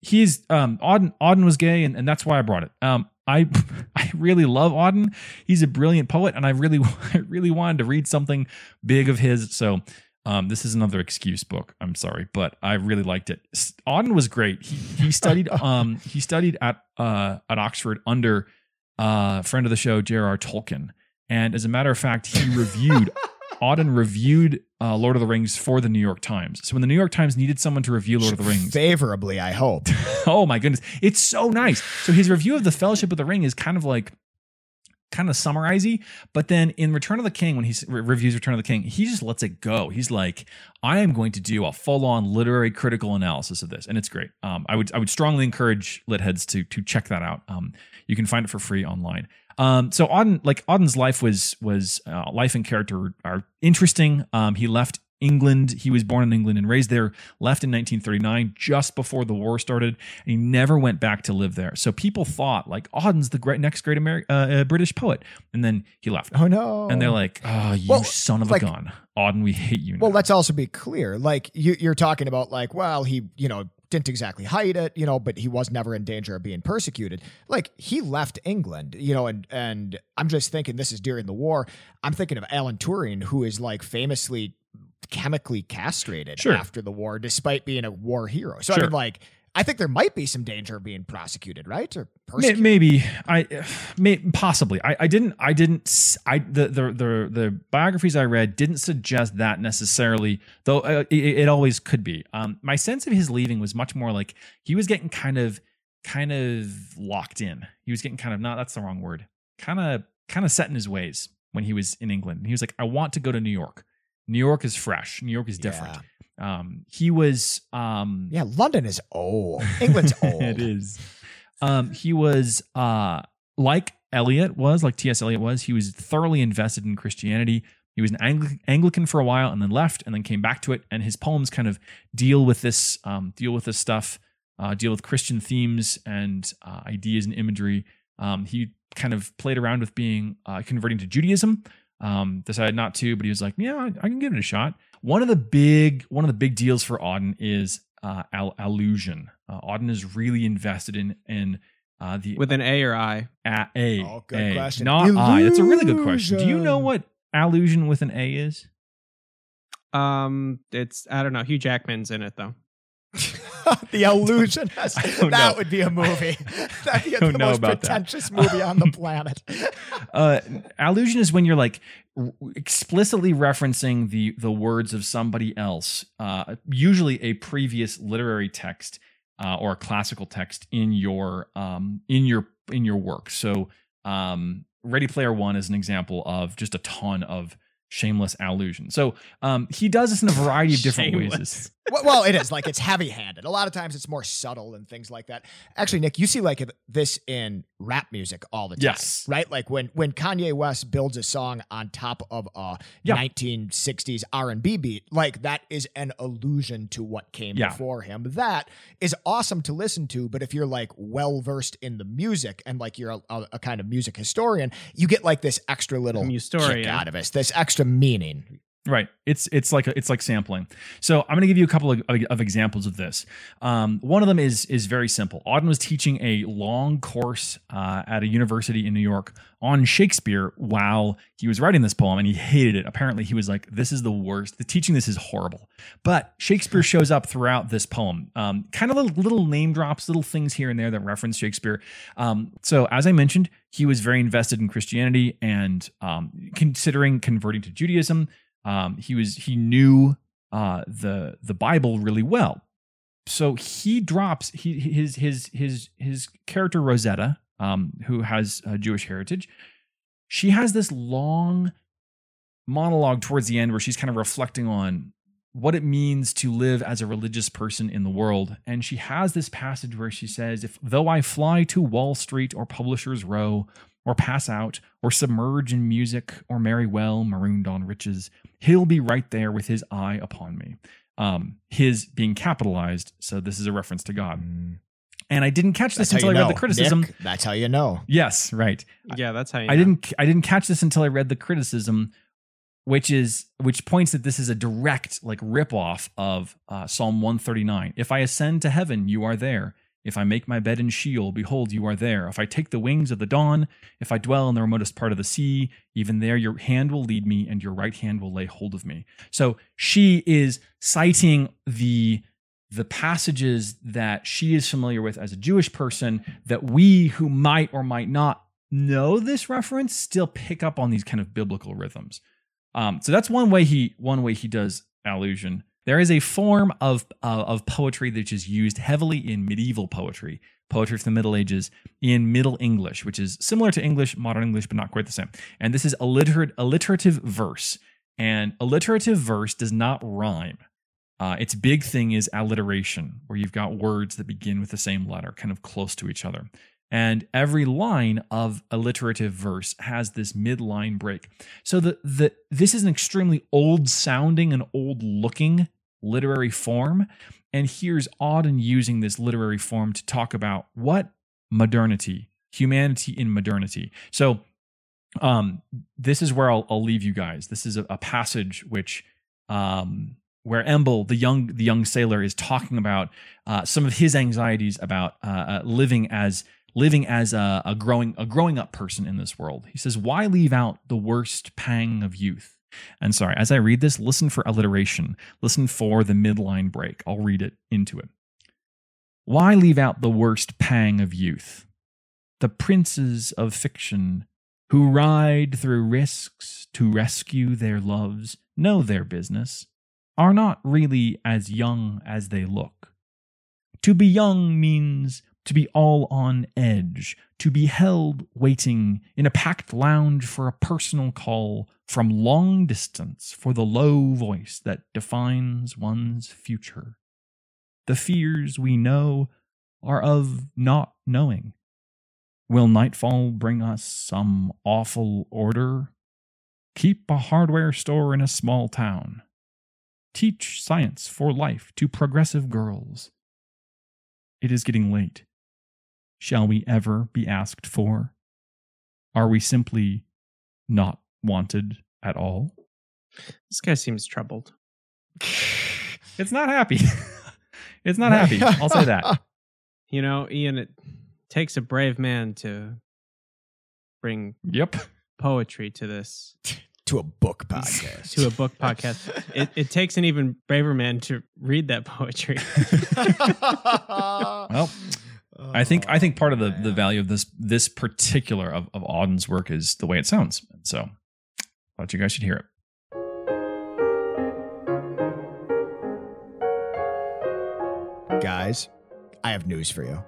he's um Auden Auden was gay and, and that's why I brought it. Um I I really love Auden. He's a brilliant poet and I really I really wanted to read something big of his. So um this is another excuse book. I'm sorry, but I really liked it. Auden was great. He he studied um he studied at uh at Oxford under uh friend of the show J.R.R. Tolkien. And as a matter of fact, he reviewed Auden reviewed uh, Lord of the Rings for the New York Times. So when the New York Times needed someone to review Lord of the Rings, Favorably, I hope. oh my goodness, it's so nice. So his review of the Fellowship of the Ring is kind of like kind of summarizey, but then in Return of the King, when he re- reviews Return of the King, he just lets it go. He's like, I am going to do a full on literary critical analysis of this, and it's great. Um, I would I would strongly encourage lit heads to to check that out. Um, you can find it for free online. Um, so Auden, like Auden's life was was uh, life and character are interesting. Um, he left England. He was born in England and raised there. Left in 1939, just before the war started, and he never went back to live there. So people thought like Auden's the great next great Ameri- uh, uh, British poet, and then he left. Oh no. And they're like, "Oh, you Well, son of like- a gun, Auden, we hate you." Well, now." let's also be clear. Like you, you're talking about, like, well, he, you know, didn't exactly hide it, you know, but he was never in danger of being persecuted. Like he left England, you know, and and I'm just thinking this is during the war. I'm thinking of Alan Turing, who is like famously chemically castrated Sure. after the war, despite being a war hero. So I mean, like, I think there might be some danger of being prosecuted, right? Or persecuted. Maybe I, may, possibly. I, I didn't. I didn't. I the, the the the biographies I read didn't suggest that necessarily. Though uh, it, it always could be. Um, my sense of his leaving was much more like he was getting kind of kind of locked in. He was getting kind of not. That's the wrong word. Kind of kind of set in his ways when he was in England. He was like, I want to go to New York. New York is fresh. New York is different. Yeah. Um, he was um, Yeah, London is old. England's old. it is. Um, he was uh, like Eliot was, like T.S. Eliot was. He was thoroughly invested in Christianity. He was an Angli- Anglican for a while, and then left, and then came back to it. And his poems kind of deal with this, um, deal with this stuff, uh, deal with Christian themes and uh, ideas and imagery. Um, he kind of played around with being uh, converting to Judaism. Um, decided not to, but he was like, "Yeah, I, I can give it a shot." One of the big, one of the big deals for Auden is uh, al- allusion. Uh, Auden is really invested in in uh, the With an A or I. a, a, Oh, good a, question. not I. That's a really good question. Do you know what allusion with an A is? Um, it's I don't know. Hugh Jackman's in it though. the illusion. That know. would be a movie. That'd be don't the know most about that. pretentious movie on the planet. Uh, allusion is when you're like explicitly referencing the the words of somebody else, uh, usually a previous literary text uh, or a classical text in your um, in your in your work. So, um, Ready Player One is an example of just a ton of shameless allusion. So, um, he does this in a variety of different ways. Shameless. well, well, it is like it's heavy-handed. A lot of times, it's more subtle and things like that. Actually, Nick, you see like this in rap music all the time, Yes. right? Like when when Kanye West builds a song on top of a Yeah. 1960s R&B beat, like that is an allusion to what came Yeah. before him. That is awesome to listen to, but if you're like well versed in the music and like you're a, a, a kind of music historian, you get like this extra little kick Mustorian. out of it, this extra meaning. Right. It's it's like it's like sampling. So I'm going to give you a couple of, of examples of this. Um, one of them is is very simple. Auden was teaching a long course uh, at a university in New York on Shakespeare while he was writing this poem, and he hated it. Apparently, he was like, "This is the worst. The teaching this is horrible." But Shakespeare shows up throughout this poem. Um, kind of little, little name drops, little things here and there that reference Shakespeare. Um, so as I mentioned, he was very invested in Christianity and um, considering converting to Judaism. Um, he was he knew uh, the the Bible really well, so he drops he his his his his character Rosetta, um, who has a Jewish heritage. She has this long monologue towards the end where she's kind of reflecting on what it means to live as a religious person in the world. And she has this passage where she says, If though I fly to Wall Street or Publishers Row, or pass out, or submerge in music, or marry well, marooned on riches, he'll be right there with his eye upon me. Um, his being capitalized, so this is a reference to God. And I didn't catch this That's until I know. read the criticism. Nick, that's how you know. Yes, right. Yeah, that's how you I know. didn't I didn't catch this until I read the criticism, which is which points that this is a direct like ripoff of uh, Psalm 139. If I ascend to heaven, you are there. If I make my bed in Sheol, behold, you are there. If I take the wings of the dawn, if I dwell in the remotest part of the sea, even there your hand will lead me, and your right hand will lay hold of me. So she is citing the the passages that she is familiar with as a Jewish person that we who might or might not know this reference still pick up on these kind of biblical rhythms. Um, so that's one way he one way he does allusion. There is a form of uh, of poetry that is used heavily in medieval poetry, poetry from the Middle Ages, in Middle English, which is similar to English, modern English, but not quite the same. And this is alliterat- alliterative verse. And alliterative verse does not rhyme. Uh, its big thing is alliteration, where you've got words that begin with the same letter, kind of close to each other. And every line of alliterative verse has this midline break. So the, the this is an extremely old sounding and old looking literary form. And here's Auden using this literary form to talk about what modernity, humanity in modernity. So um, this is where I'll, I'll leave you guys. This is a, a passage which um, where Emble, the young the young sailor, is talking about uh, some of his anxieties about uh, uh, living as living as a, a growing a growing up person in this world. He says, "Why leave out the worst pang of youth?" And sorry, as I read this, listen for alliteration. Listen for the midline break. I'll read it into it. Why leave out the worst pang of youth? The princes of fiction who ride through risks to rescue their loves know their business, are not really as young as they look. To be young means to be all on edge, to be held waiting in a packed lounge for a personal call from long distance for the low voice that defines one's future. The fears we know are of not knowing. Will nightfall bring us some awful order? Keep a hardware store in a small town. Teach science for life to progressive girls. It is getting late. Shall we ever be asked for? Are we simply not wanted at all? This guy seems troubled. It's not happy. it's not happy. I'll say that. You know, Ian, it takes a brave man to bring Yep. poetry to this to a book podcast. to a book podcast. It, it takes an even braver man to read that poetry. Well, I think I think part of the, the value of this this particular of, of Auden's work is the way it sounds. So I thought you guys should hear it. guys, I have news for you.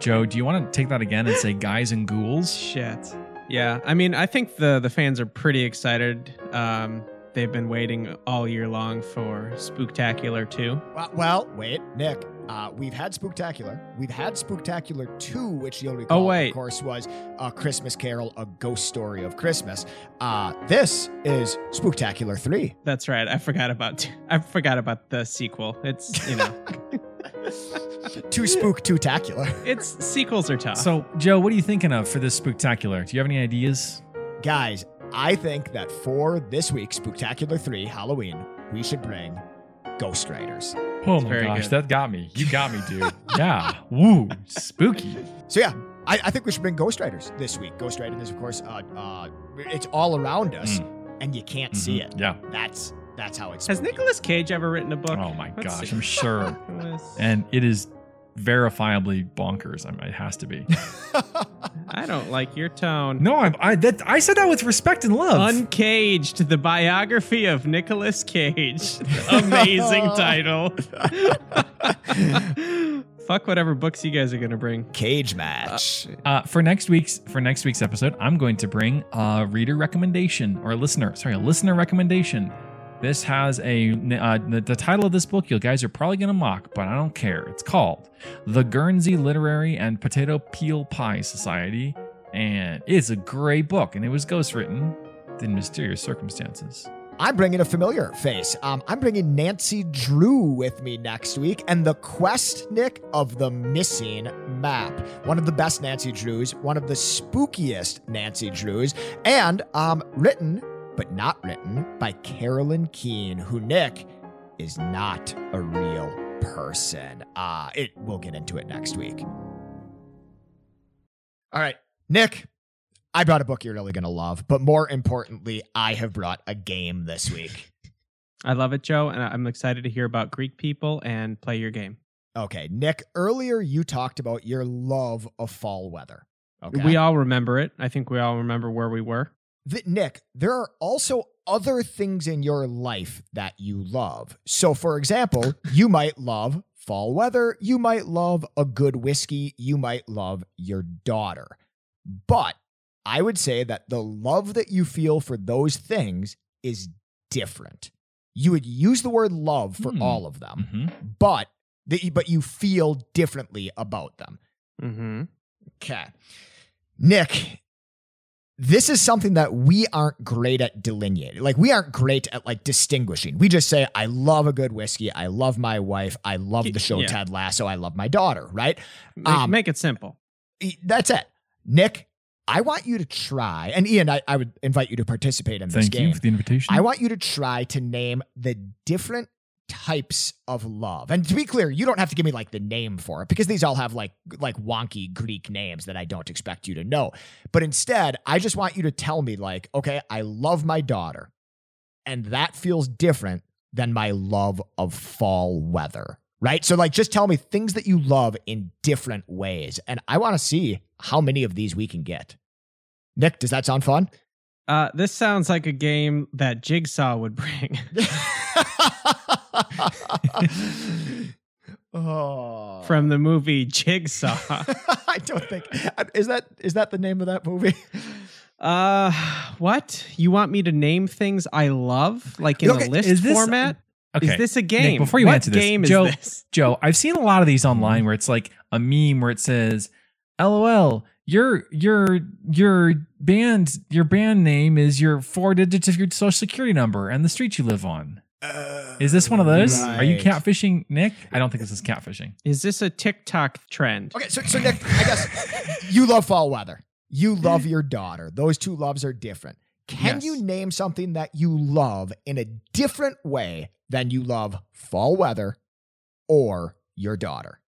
Joe, do you want to take that again and say guys and ghouls? Shit. Yeah, I mean, I think the the fans are pretty excited. Um, they've been waiting all year long for Spooktacular 2. Well, well wait, Nick. Uh, we've had Spooktacular. We've had Spooktacular 2, which you'll recall, Oh, wait. of course, was A Christmas Carol, A Ghost Story of Christmas. Uh, this is Spooktacular 3. That's right. I forgot about I forgot about the sequel. It's you know, Two Spook, Two Tacular. it's sequels are tough. So, Joe, what are you thinking of for this spectacular? Do you have any ideas? Guys, I think that for this week's Spooktacular 3 Halloween, we should bring Ghost Riders. Oh my gosh, good. that got me. You got me, dude. yeah. Woo. Spooky. So yeah, I, I think we should bring ghostwriters this week. Ghost Rider is, of course, uh, uh, it's all around us, and you can't see Mhm. it. Yeah. That's that's how it's. Has Nicolas Cage ever written a book? Oh my Let's gosh, see. I'm sure. And it is verifiably bonkers. I mean, it has to be. I don't like your tone. No, I I, that, I said that with respect and love. Uncaged, the biography of Nicolas Cage. Amazing title. Fuck whatever books you guys are gonna bring. Cage match. Uh, for next week's for next week's episode, I'm going to bring a reader recommendation or a listener, sorry, a listener recommendation. This has a uh, the, title of this book. You guys are probably going to mock, but I don't care. It's called "The Guernsey Literary and Potato Peel Pie Society," and it's a great book. And it was ghostwritten in mysterious circumstances. I'm bringing a familiar face. Um, I'm bringing Nancy Drew with me next week, and the quest, Nick, of the missing map. One of the best Nancy Drews, one of the spookiest Nancy Drews, and um, written but not written by Carolyn Keene, who Nick is not a real person. Uh, it we'll get into it next week. All right, Nick. I brought a book you're really gonna love, but more importantly, I have brought a game this week. I love it, Joe, and I'm excited to hear about Greek people and play your game. Okay, Nick. Earlier you talked about your love of fall weather. Okay, We all remember it. I think we all remember where we were. Th- Nick, there are also other things in your life that you love. So, for example, you might love fall weather, you might love a good whiskey, you might love your daughter. But I would say that the love that you feel for those things is different. You would use the word love for Hmm. all of them, hmm but the, but you feel differently about them. Mm-hmm. Okay. Nick, this is something that we aren't great at delineating. Like we aren't great at like distinguishing. We just say, I love a good whiskey. I love my wife. I love the show Yeah. Ted Lasso. I love my daughter, right? Make, Um, make it simple. That's it. Nick, I want you to try, and Ian, I, I would invite you to participate in this Thank game. you for the invitation. I want you to try to name the different types of love. And to be clear, you don't have to give me like the name for it because these all have like like wonky Greek names that I don't expect you to know. But instead, I just want you to tell me like, okay, I love my daughter. And that feels different than my love of fall weather. Right? So like just tell me things that you love in different ways. And I want to see how many of these we can get. Nick, does that sound fun? Uh, this sounds like a game that Jigsaw would bring. Oh. from the movie Jigsaw. I don't think is that is that the name of that movie? uh, what? You want me to name things I love, like in Okay, a list is this- format? Okay. Is this a game? before you what answer this, game Joe- is this? Joe, I've seen a lot of these online where it's like a meme where it says, "LOL, your your your band your band name is your four digits of your social security number and the street you live on." Is this one of those? Are you catfishing, Nick? I don't think this is catfishing. Is this a TikTok trend? Okay, so so Nick, I guess you love fall weather. You love your daughter. Those two loves are different. Can Yes. you name something that you love in a different way than you love fall weather or your daughter?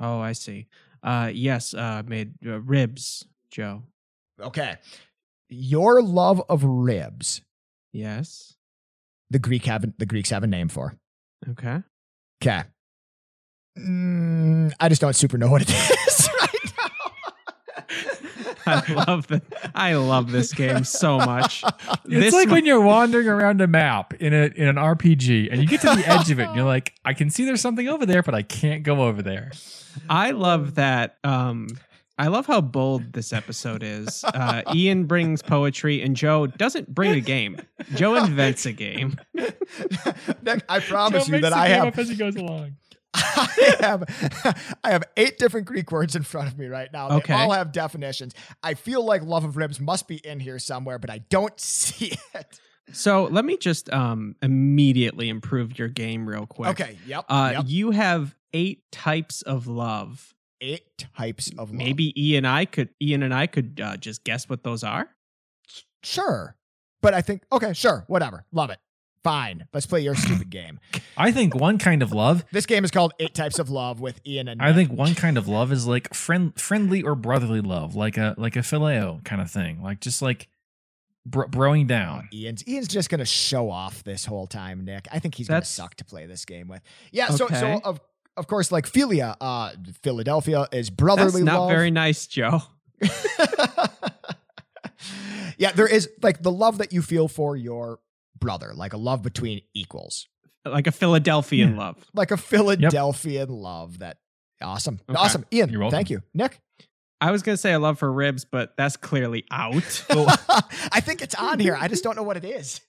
Oh, I see. Uh, yes, uh, made uh, ribs, Joe. Okay. Your love of ribs, Yes. The Greek have the Greeks have a name for. Okay. Okay. Mm, I just don't super know what it is right now. I love the I love this game so much. It's This like mi- when you're wandering around a map in a in an RPG and you get to the edge of it and you're like, I can see there's something over there, but I can't go over there. I love that. Um, I love how bold this episode is. Uh, Ian brings poetry, and Joe doesn't bring a game. Joe invents a game. Nick, I promise Joe you that I game have up as he goes along. I have I have eight different Greek words in front of me right now. They Okay. all have definitions. I feel like love of ribs must be in here somewhere, but I don't see it. So let me just um, immediately improve your game real quick. Okay, yep. Uh, yep. You have eight types of love. Eight types of love. Maybe Ian and I could Ian and I could uh, just guess what those are. Sure. But I think okay, sure, whatever. Love it. Fine. Let's play your stupid game. I think one kind of love This game is called Eight Types of Love with Ian and I Nick. think one kind of love is like friend, friendly or brotherly love, like a like a phileo kind of thing, like just like bro- broing down. Ian's Ian's just gonna show off this whole time, Nick. I think he's gonna suck to play this game with. Yeah, so so Okay. of of course, like Philia, uh Philadelphia is brotherly That's brotherly not love. very nice, Joe. yeah, there is like the love that you feel for your brother, like a love between equals, Like a Philadelphian Yeah. love. like a Philadelphian love. That awesome, Okay. awesome. Ian, You're welcome. thank you, Nick. I was gonna say a love for ribs, but that's clearly out. I think it's on here. I just don't know what it is.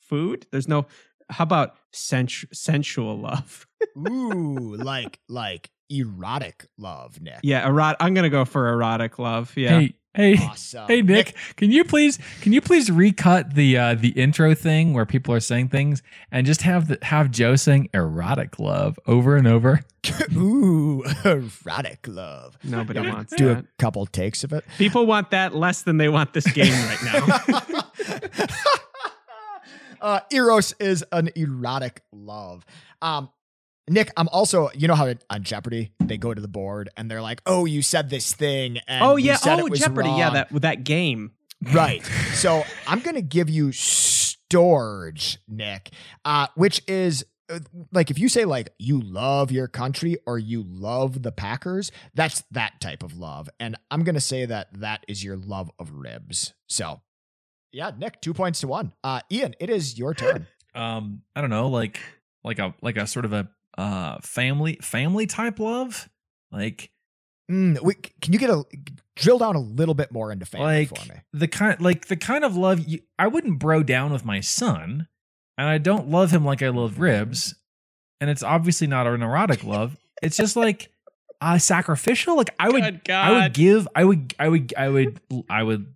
Food? There's no. How about sensu- sensual love? Ooh, like like erotic love, Nick. Yeah, erot. I'm gonna go for erotic love. Yeah. Hey, hey, Awesome. hey, Nick, can you please can you please recut the uh the intro thing where people are saying things and just have the have Joe saying erotic love over and over? Ooh, erotic love. Nobody Yeah, wants Do that. a couple takes of it. People want that less than they want this game right now. uh, Eros is an erotic love. Um, Nick, I'm also, you know how on Jeopardy they go to the board and they're like, "Oh, you said this thing." And oh yeah. Oh Jeopardy. Yeah, that that game. right. So I'm gonna give you storge, Nick, uh, which is uh, like if you say like you love your country or you love the Packers, that's that type of love, and I'm gonna say that that is your love of ribs. So, yeah, Nick, two points to one. Uh, Ian, it is your turn. Um, I don't know, like like a like a sort of a uh family family type love, like Mm, we, can you get a drill down a little bit more into family like for me? the kind like the kind of love you, I wouldn't bro down with my son, and I don't love him like I love ribs, and it's obviously not an erotic love. It's just like uh sacrificial. Like I would God. I would give I would I would I would I would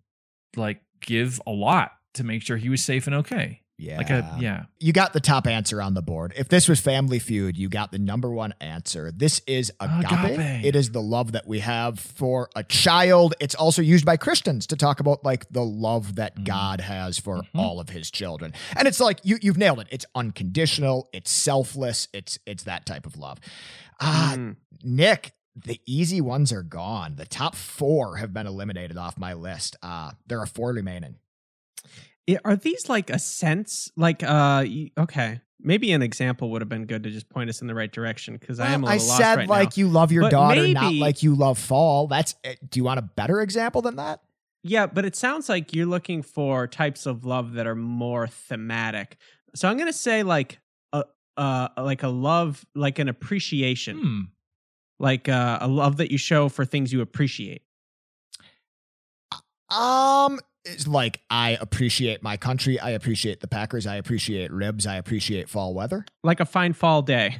like give a lot to make sure he was safe and okay. Yeah, Like a yeah. You got the top answer on the board. If this was Family Feud, you got the number one answer. This is agape. Agape. It is the love that we have for a child. It's also used by Christians to talk about like the love that Mhm. God has for Mhm. all of his children. And it's like you you've nailed it. It's unconditional, it's selfless, it's it's that type of love. Ah, Mm. Nick, the easy ones are gone. The top 4 have been eliminated off my list. Uh there are 4 remaining. Are these like a sense? Like, uh, okay, maybe an example would have been good to just point us in the right direction because I am a Well, little lost said right like now. you love your But daughter, not like you love fall. That's. eh, Do you want a better example than that? Yeah, but it sounds like you're looking for types of love that are more thematic. So I'm gonna say like a uh like a love like an appreciation Hmm. Like uh, a love that you show for things you appreciate Um, it's like I appreciate my country. I appreciate the Packers. I appreciate ribs. I appreciate fall weather. like a fine fall day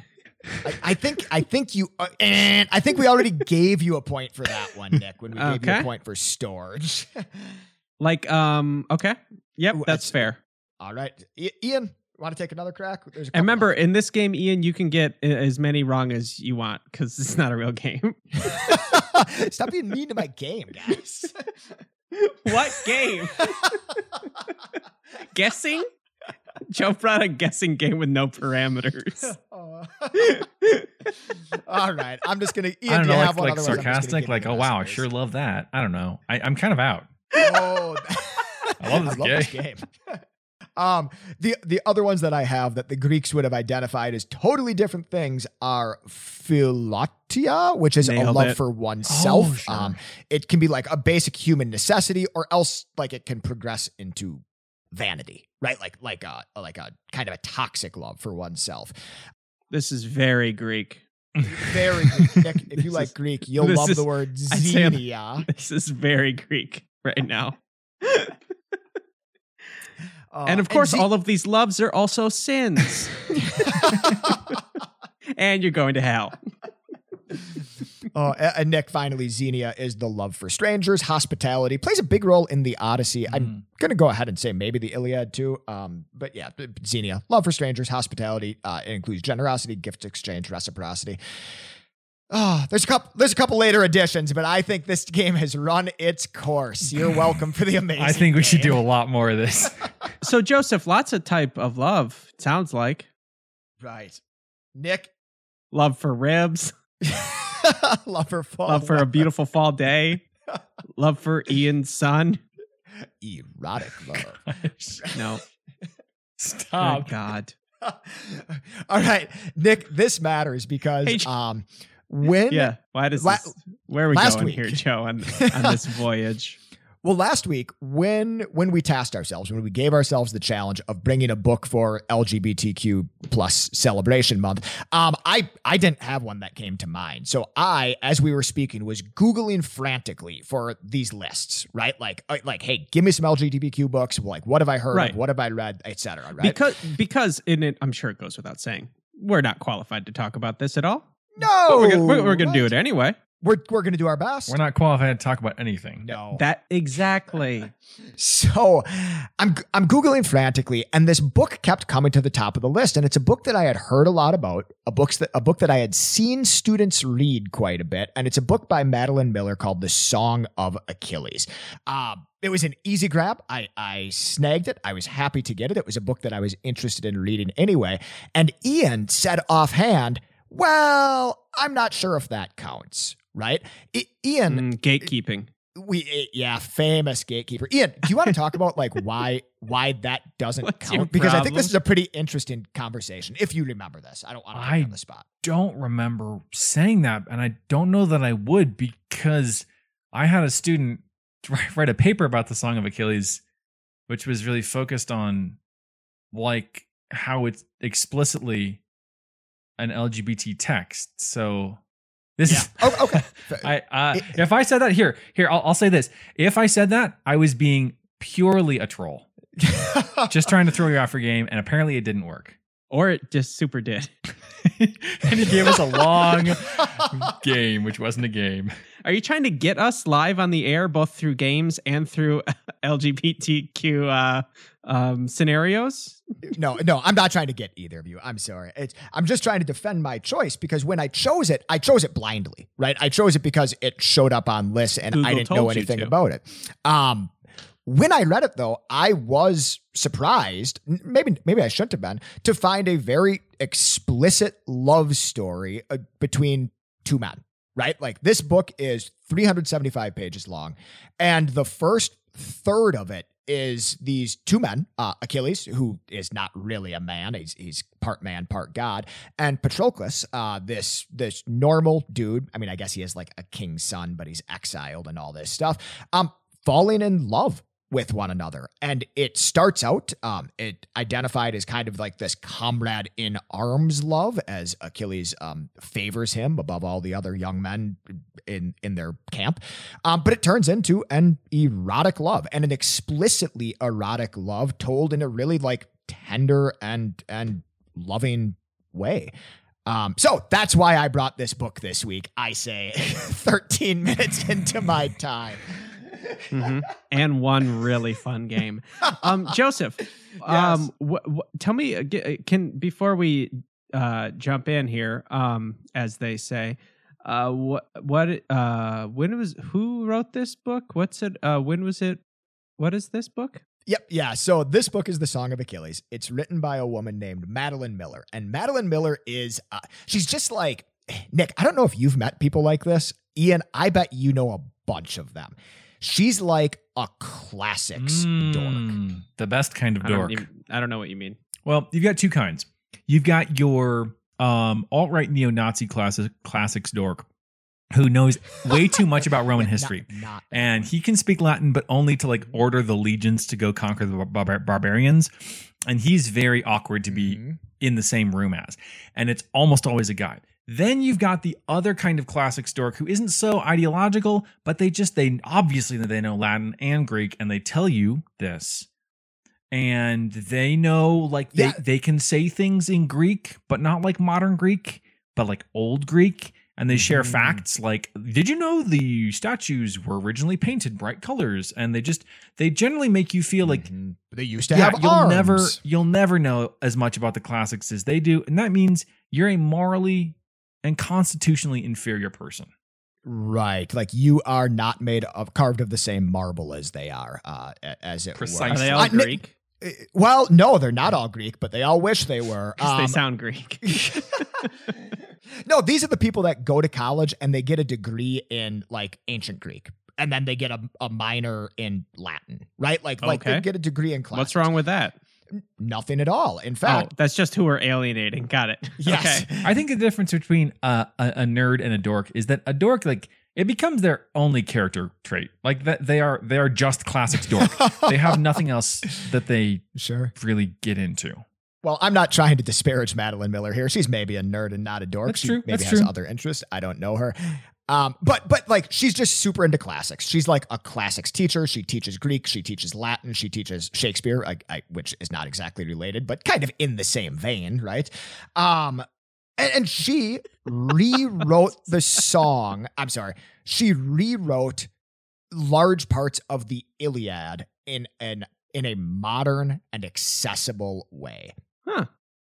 I, I think I think you uh, and I think we already gave you a point for that one, Nick. When we gave you a point for storge. like um okay yep that's that's- fair All right, I- Ian, want to take another crack? There's a and couple remember in this game ian you can get as many wrong as you want because it's not a real game. Stop being mean to my game, guys. what game guessing joe brought a guessing game with no parameters Oh. All right, I'm just gonna. Ian, I don't know, you like, like Otherwise, I'm just gonna sarcastic, like, oh wow, I sure love that. I don't know. I, I'm kind of out. Oh, I love this game. Um, the the other ones that I have that the Greeks would have identified as totally different things are philautia, which is a love it. for oneself. Oh, sure. Um, it can be like a basic human necessity, or else like it can progress into vanity, right? Like like a like a kind of a toxic love for oneself. this is very greek Very Greek. Nick, if you like is- Greek, you'll love is- the word I'd say I'm- xenia. this is very greek right now Uh, and of course ze- all of these loves are also sins and you're going to hell Oh, and Nick, finally, Xenia is the love for strangers, hospitality, plays a big role in the Odyssey. I'm Mm. gonna go ahead and say maybe the Iliad too. Um, but yeah, Xenia, love for strangers, hospitality. Uh, it includes generosity, gift exchange, reciprocity. Oh, there's a couple. There's a couple later additions, but I think this game has run its course. You're welcome for the amazing. I think we should do a lot more of this. so joseph lots of type of love sounds like right, Nick. love for ribs love for fall. love for a beautiful fall day love for ian's son erotic love. no Stop. Good god All right, Nick. This matters because Hey, um, when yeah why does La- this where are we last going week- here joe on, on this voyage Well, last week when when we tasked ourselves, when we gave ourselves the challenge of bringing a book for LGBTQ plus celebration month, um, I I didn't have one that came to mind. So I, as we were speaking, was googling frantically for these lists. Right, like uh, like, hey, give me some LGBTQ books. Like, what have I heard? Right. What have I read? Etc. Right? because because in it i'm sure it goes without saying we're not qualified to talk about this at all no, but we're gonna, we're, we're gonna do it anyway We're we're gonna do our best. We're not qualified to talk about anything. no. that exactly So I'm I'm googling frantically, and this book kept coming to the top of the list. And it's a book that I had heard a lot about, a books that a book that I had seen students read quite a bit, and it's a book by Madeline Miller called "The Song of Achilles." Uh, it was an easy grab. I I snagged it. I was happy to get it. It was a book that I was interested in reading anyway. And Ian said offhand, "Well, I'm not sure if that counts." Right, I- Ian Mm, gatekeeping. we yeah famous gatekeeper. Ian do you want to talk about like why why that doesn't What's count? Because i think this is a pretty interesting conversation if you remember this. I don't want to put you on the spot. Don't remember saying that, and I don't know that I would because I had a student write write a paper about the Song of Achilles, which was really focused on like how it's explicitly an LGBT text. So this is oh, okay. I uh, if I said that here, here I'll, I'll say this: if I said that, I was being purely a troll, just trying to throw you off your game, and apparently it didn't work. Or it just super did. And he gave us a long game, which wasn't a game. are you trying to get us live on the air both through games and through lgbtq uh, um, scenarios? No no i'm not trying to get either of you. I'm sorry. It's, i'm just trying to defend my choice because when i chose it i chose it blindly right? I chose it because it showed up on lists and i didn't know anything about it. Um when I read it though, I was surprised, maybe maybe I shouldn't have been, to find a very explicit love story uh, between two men, right? Like this book is 375 pages long and the first third of it is these two men, uh, Achilles, who is not really a man, he's he's part man, part god, and Patroclus, uh, this this normal dude. I mean, I guess he is like a king's son, but he's exiled and all this stuff. Um, falling in love with one another. And it starts out, um, it identified as kind of like this comrade in arms love as Achilles um, favors him above all the other young men in, in their camp. Um, but it turns into an erotic love and an explicitly erotic love told in a really like tender and and loving way. Um, so that's why I brought this book this week. I say 13 minutes into my time. Mhm. and one really fun game. Um, Joseph, um, wh- wh- tell me, uh, uh, can before we uh, jump in here, um, as they say, uh, what what uh, when was who wrote this book? What's it? Uh, when was it? What is this book? Yep. Yeah. So this book is The Song of Achilles. It's written by a woman named Madeline Miller. And Madeline Miller is, uh, she's just like, Nick, I don't know if you've met people like this. Ian, I bet you know a bunch of them. She's like a classics dork. Mm, The best kind of I don't, dork. even, I don't know what you mean. Well, you've got two kinds. You've got your um, alt-right neo-Nazi classic, classics dork who knows way too much about Roman history. Not, and he can speak Latin, but only to like order the legions to go conquer the barbar- barbarians. And he's very awkward to be Mhm. in the same room as. And it's almost always a guy. Then you've got the other kind of classic stork who isn't so ideological, but they just they obviously they know Latin and Greek, and they tell you this. And they know like they, Yeah. they can say things in Greek, but not like modern Greek, but like old Greek. And they share Mhm. facts like, did you know the statues were originally painted bright colors? And they just they generally make you feel like Mhm. they used to yeah, have you'll arms. never you'll never know as much about the classics as they do, and that means you're a morally and constitutionally inferior person. Right. Like you are not made of carved of the same marble as they are, uh, as it Precisely. Are they all I- Greek? Uh, Well, no, they're not all Greek, but they all wish they were. 'Cause they Um, sound Greek. no, these are the people that go to college and they get a degree in like ancient Greek, and then they get a, a minor in Latin, right? Like, like they get a degree in class. What's wrong with that? Nothing at all. In Oh, fact, that's just who we're alienating. Got it. yes. Okay. I think the difference between uh, a, a nerd and a dork is that a dork like it becomes their only character trait. Like that they are they are just classics dork. they have nothing else that they Sure. really get into. Well, I'm not trying to disparage Madeline Miller here. She's maybe a nerd and not a dork. That's she true. maybe That's has true. other interests. I don't know her. Um, but but like she's just super into classics. She's like a classics teacher. She teaches Greek. She teaches Latin. She teaches Shakespeare, I, I, which is not exactly related, but kind of in the same vein, right? Um, and, and she rewrote the song. I'm sorry, she rewrote large parts of the Iliad in an in a modern and accessible way. Huh.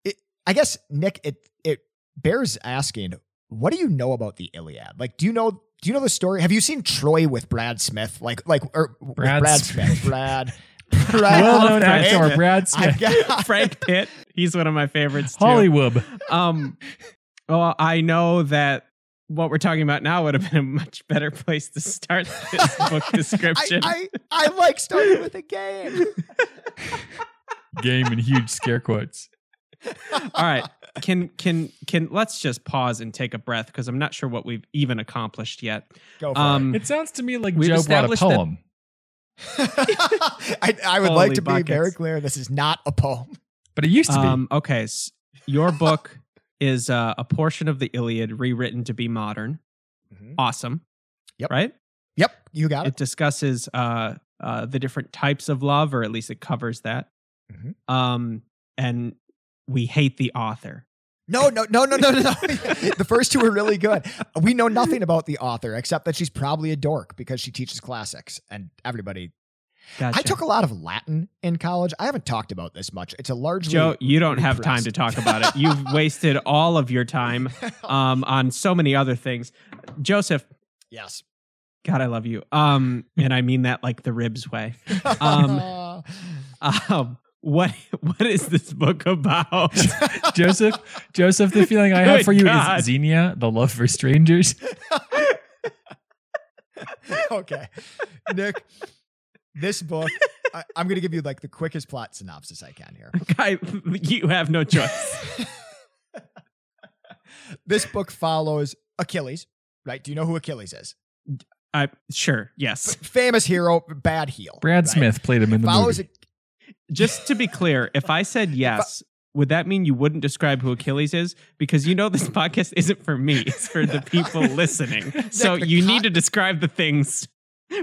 It, I guess Nick, it it bears asking, what do you know about the Iliad? Like, do you know do you know the story? Have you seen Troy with Brad Smith? Like like or with Brad Brad Smith. Smith, Brad. Brad Well known Brad actor Pitt. Brad Smith. got- Frank Pitt. He's one of my favorites too. Hollywood. Um, well, I know that what we're talking about now would have been a much better place to start this book description. I I like starting with a game. Game and huge scare quotes. All right. Can can can let's just pause and take a breath because I'm not sure what we've even accomplished yet. Go for Um, It sounds to me like We've Joe brought a established that- poem. I, I would Holy like to be very clear. This is not a poem. But it used to be. Um, okay, s- your book is uh, a portion of the Iliad rewritten to be modern. Awesome. Yep. Right. Yep, you got It it. discusses uh, uh, the different types of love, or at least it covers that. Mhm. Um, and we hate the author. No, no, no, no, no, no, the first two are really good. We know nothing about the author except that she's probably a dork because she teaches classics, and everybody. Gotcha. I took a lot of Latin in college. I haven't talked about this much. It's a largely Joe, you don't have time to talk about it. You've wasted all of your time um, on so many other things. Joseph, yes. God, I love you. Um, and I mean that like the ribs way. Um, Um, what what is this book about? Joseph, Joseph, the feeling I have for you God. is Xenia, the love for strangers. okay, Nick. This book, I, I'm going to give you like the quickest plot synopsis I can here. Guy, you have no choice. this book follows Achilles, right? Do you know who Achilles is? I sure, yes. famous hero, bad heel. Brad right? Smith played him in the follows movie. Just to be clear, if I said yes, would that mean you wouldn't describe who Achilles is? Because you know this podcast isn't for me; it's for the people listening. So you need to describe the things,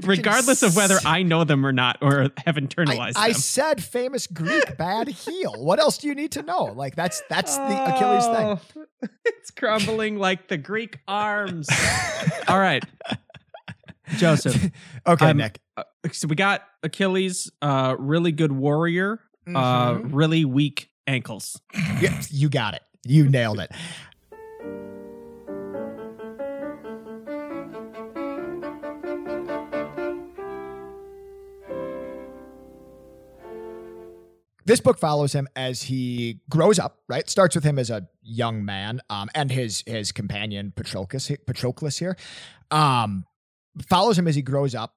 regardless of whether I know them or not, or have I, internalized I them. said famous Greek bad heel. What else do you need to know? Like that's that's the Achilles thing. thing. Oh, it's crumbling like the Greek arms. All right, Joseph. Okay, I'm- Nick. uh, so we got Achilles, uh, really good warrior, uh, Mhm. really weak ankles. Yeah, you got it. You nailed it. This book follows him as he grows up, right? Starts with him as a young man, um, and his his companion Patroclus, Patroclus here, um, follows him as he grows up,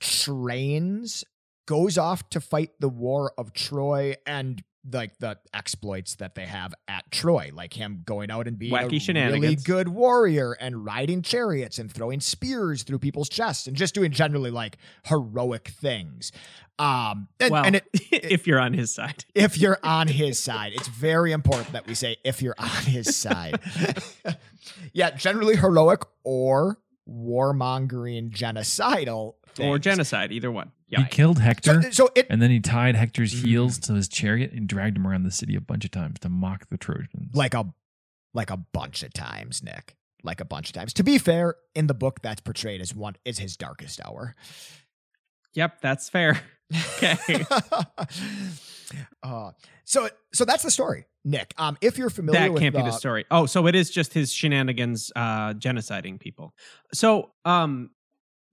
trains, goes off to fight the war of Troy, and like the exploits that they have at Troy, like him going out and being Wacky a really good warrior and riding chariots and throwing spears through people's chests and just doing generally like heroic things. Um, and, well, and it, if you're on his side. if you're on his side, it's very important that we say if you're on his side. yeah, generally heroic or warmongering genocidal Or genocide, either one. Yeah he killed Hector, So, so it and then he tied Hector's Mm. heels to his chariot and dragged him around the city a bunch of times to mock the Trojans. like a like a bunch of times, Nick. Like a bunch of times. To be fair, in the book that's portrayed as one is his darkest hour. Yep, that's fair. Okay. uh, so so that's the story, Nick. Um, if you're familiar that can't be the- the story. Oh, so it is just his shenanigans uh genociding people. So um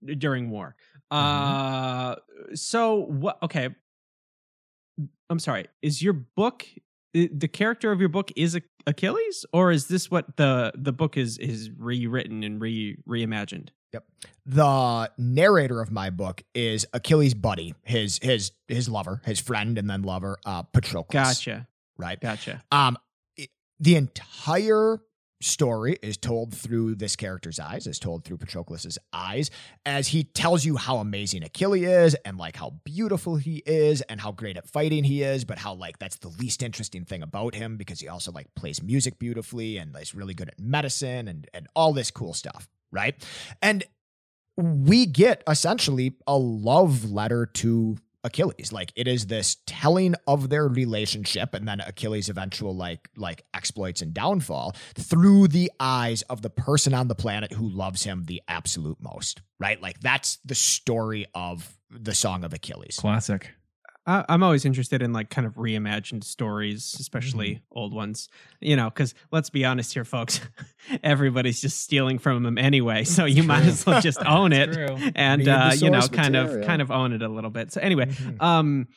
during war. Uh so what okay. I'm sorry. Is your book the character of your book is Achilles or is this what the the book is is rewritten and re reimagined? Yep. The narrator of my book is Achilles' buddy, his his his lover, his friend and then lover, uh, Patroclus. Gotcha. Right. Gotcha. Um, i- the entire story is told through this character's eyes, is told through Patroclus's eyes, as he tells you how amazing Achilles is and like how beautiful he is and how great at fighting he is, but how like that's the least interesting thing about him because he also like plays music beautifully and is really good at medicine and and all this cool stuff, right? And we get essentially a love letter to Achilles. Like it is this telling of their relationship and then Achilles' eventual like like exploits and downfall through the eyes of the person on the planet who loves him the absolute most. Right? Like that's the story of the song of Achilles. Classic. I, I'm always interested in like kind of reimagined stories, especially Mm-hmm. old ones. You know, because let's be honest here, folks. Everybody's just stealing from them anyway, so you might as well just own it True. and uh, you know, source kind of kind of own it a little bit. So anyway, Mhm. um,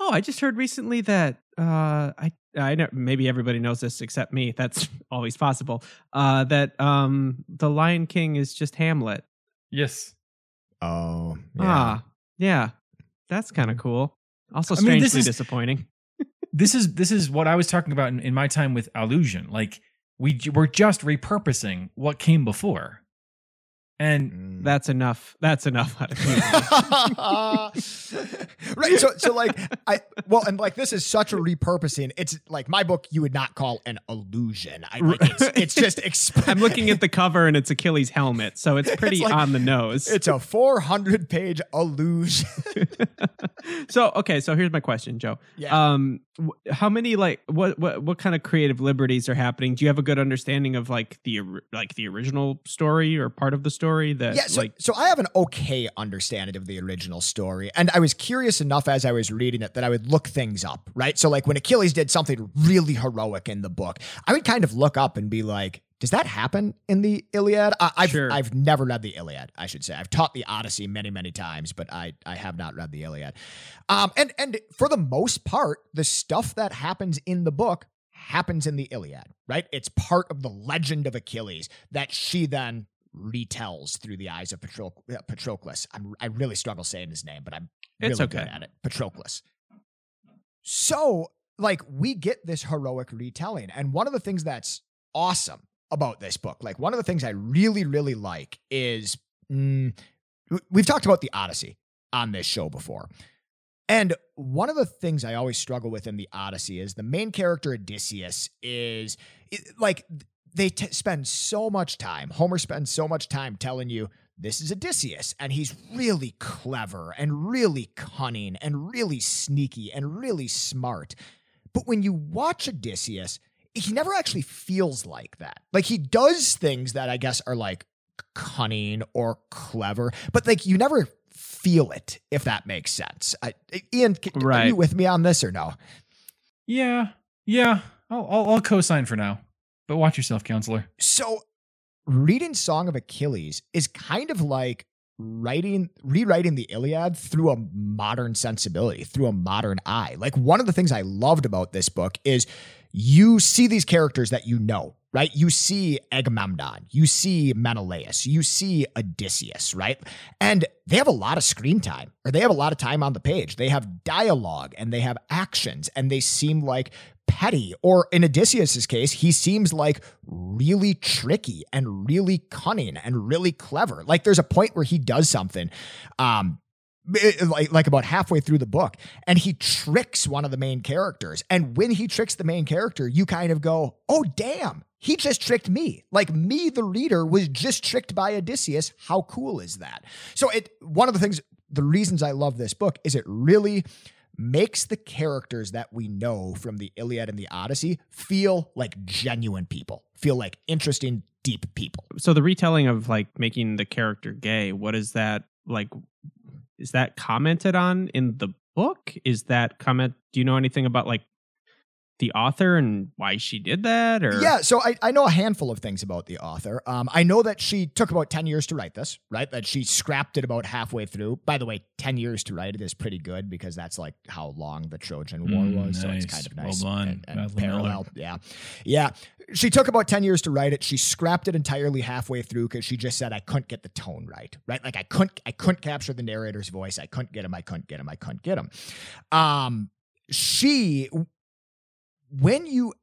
oh, I just heard recently that uh, I I know maybe everybody knows this except me. That's always possible. Uh, that um, the Lion King is just Hamlet. Yes. Oh, yeah. Ah, yeah, that's kind of cool. Also, I mean, this is- disappointing. This is this is what I was talking about in, in my time with Allusion. Like we we're just repurposing what came before. And Mm. That's enough. That's enough. out of right. So, so like, I well, and like, this is such a repurposing. It's like my book you would not call an illusion. I like it's, it's just. Exp- I'm looking at the cover and it's Achilles' helmet, so it's pretty like- on the nose. It's a 400 page illusion. so okay, so here's my question, Joe. Yeah. Um, how many like what what what kind of creative liberties are happening? Do you have a good understanding of like the like the original story or part of the story that yeah. So, like so I have an okay understanding of the original story, and I was curious enough as I was reading it that I would look things up. Right. So, like when Achilles did something really heroic in the book, I would kind of look up and be like. Does that happen in the Iliad? I, I've Sure. I've never read the Iliad. I should say I've taught the Odyssey many many times, but I I have not read the Iliad. Um, and and for the most part, the stuff that happens in the book happens in the Iliad, right? It's part of the legend of Achilles that she then retells through the eyes of Patro- uh, Patroclus. I'm, I really struggle saying his name, but I'm really It's good at it. Patroclus. So, like, we get this heroic retelling. And one of the things that's awesome about this book, like, one of the things I really, really like is mm, we've talked about the Odyssey on this show before. And one of the things I always struggle with in the Odyssey is the main character Odysseus is like they t- spend so much time. Homer spends so much time telling you this is Odysseus, and he's really clever and really cunning and really sneaky and really smart. But when you watch Odysseus, he never actually feels like that. Like he does things that I guess are like cunning or clever, but like you never feel it, if that makes sense. I, Ian, c- are Right. you with me on this or no? Yeah, yeah. I'll, I'll, I'll co-sign for now, but watch yourself, counselor. So reading Song of Achilles is kind of like writing rewriting the Iliad through a modern sensibility, through a modern eye. Like one of the things I loved about this book is you see these characters that you know, right? You see Agamemnon, you see Menelaus, you see Odysseus, right? And they have a lot of screen time, or they have a lot of time on the page. They have dialogue and they have actions, and they seem like petty. Or in Odysseus's case, he seems like really tricky and really cunning and really clever. Like there's a point where he does something, um, like like about halfway through the book, and he tricks one of the main characters. And when he tricks the main character, you kind of go, "Oh damn." He just tricked me. Like me, the reader, was just tricked by Odysseus. How cool is that? So it one of the things, the reasons I love this book is it really makes the characters that we know from the Iliad and the Odyssey feel like genuine people, feel like interesting, deep people. So the retelling of like making the character gay, what is that like? Is that commented on in the book? Is that comment? Do you know anything about like the author and why she did that? Or Yeah, so I, I know a handful of things about the author. Um, I know that she took about 10 years to write this, right? That she scrapped it about halfway through. By the way, 10 years to write it is pretty good because that's like how long the Trojan War Mm, was. So it's kind of Well nice. done, and, and parallel. Yeah. Yeah. She took about 10 years to write it. She scrapped it entirely halfway through because she just said I couldn't get the tone right. Right. Like I couldn't I couldn't capture the narrator's voice. I couldn't get him. I couldn't get him. I couldn't get him. Um she when you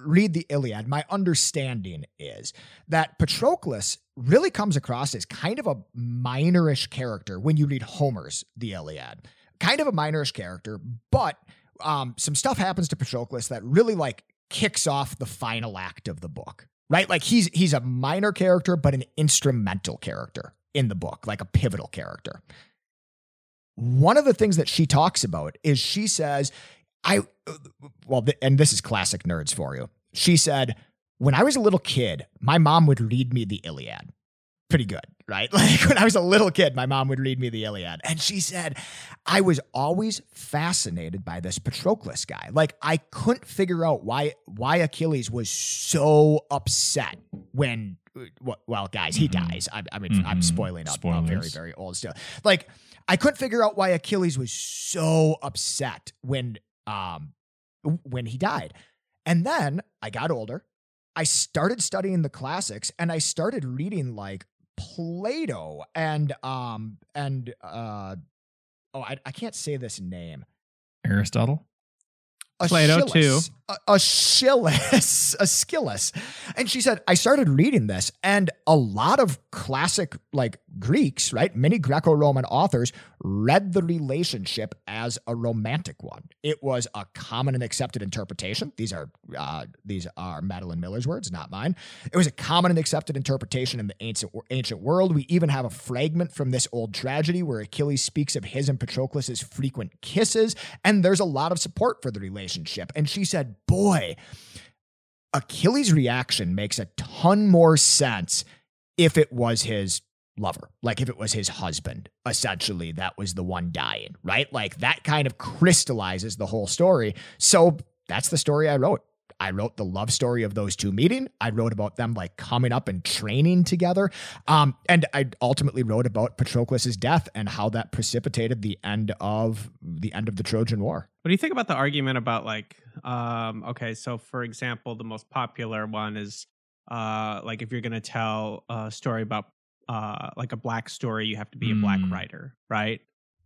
read the Iliad, my understanding is that Patroclus really comes across as kind of a minorish character when you read Homer's The Iliad. Kind of a minorish character, but um, some stuff happens to Patroclus that really like kicks off the final act of the book. Right? Like he's he's a minor character, but an instrumental character in the book, like a pivotal character. One of the things that she talks about is she says, I, well, and this is classic nerds for you. She said, when I was a little kid, my mom would read me the Iliad. Pretty good, right? Like when I was a little kid, my mom would read me the Iliad. And she said, I was always fascinated by this Patroclus guy. Like I couldn't figure out why why Achilles was so upset when well, well guys, he Mhm. dies. I, I mean, I'm Mhm. spoiling up a very, very old stuff. Like I couldn't figure out why Achilles was so upset when um when he died. And then I got older. I started studying the classics and I started reading like Plato and um and uh oh I, I can't say this name. Aristotle. Plato, Aeschylus. A, Aeschylus, Aeschylus. And she said, I started reading this, and a lot of classic, like Greeks, right? Many Greco Roman authors read the relationship as a romantic one. It was a common and accepted interpretation. These are uh, these are Madeline Miller's words, not mine. It was a common and accepted interpretation in the ancient ancient world. We even have a fragment from this old tragedy where Achilles speaks of his and Patroclus's frequent kisses, and there's a lot of support for the relationship. And she said, "Boy, Achilles' reaction makes a ton more sense if it was his lover, like if it was his husband, essentially, that was the one dying, right? Like that kind of crystallizes the whole story. So that's the story I wrote. I wrote the love story of those two meeting. I wrote about them like coming up and training together. Um, and I ultimately wrote about Patroclus's death and how that precipitated the end of the end of the Trojan War. What do you think about the argument about like, um, okay, so for example, the most popular one is uh, like if you're going to tell a story about uh, like a black story, you have to be a black Mm. writer, right?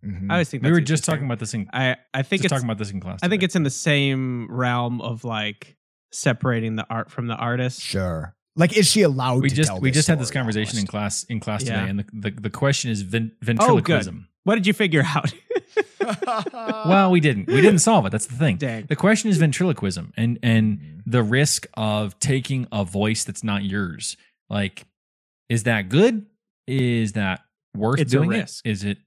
Mhm. I always think We were just talking about this in. I I think it's talking about this in class. I think it's in the same realm of like separating the art from the artist. Sure. Like, is she allowed we to just tell we just had this conversation in class in class Yeah. today, and the, the the question is Oh, ventriloquism. What did you figure out? well, we didn't. We didn't solve it. That's the thing. Dang. The question is ventriloquism and and the risk of taking a voice that's not yours. Like, is that good? Is that worth It's a doing risk. it? Is it?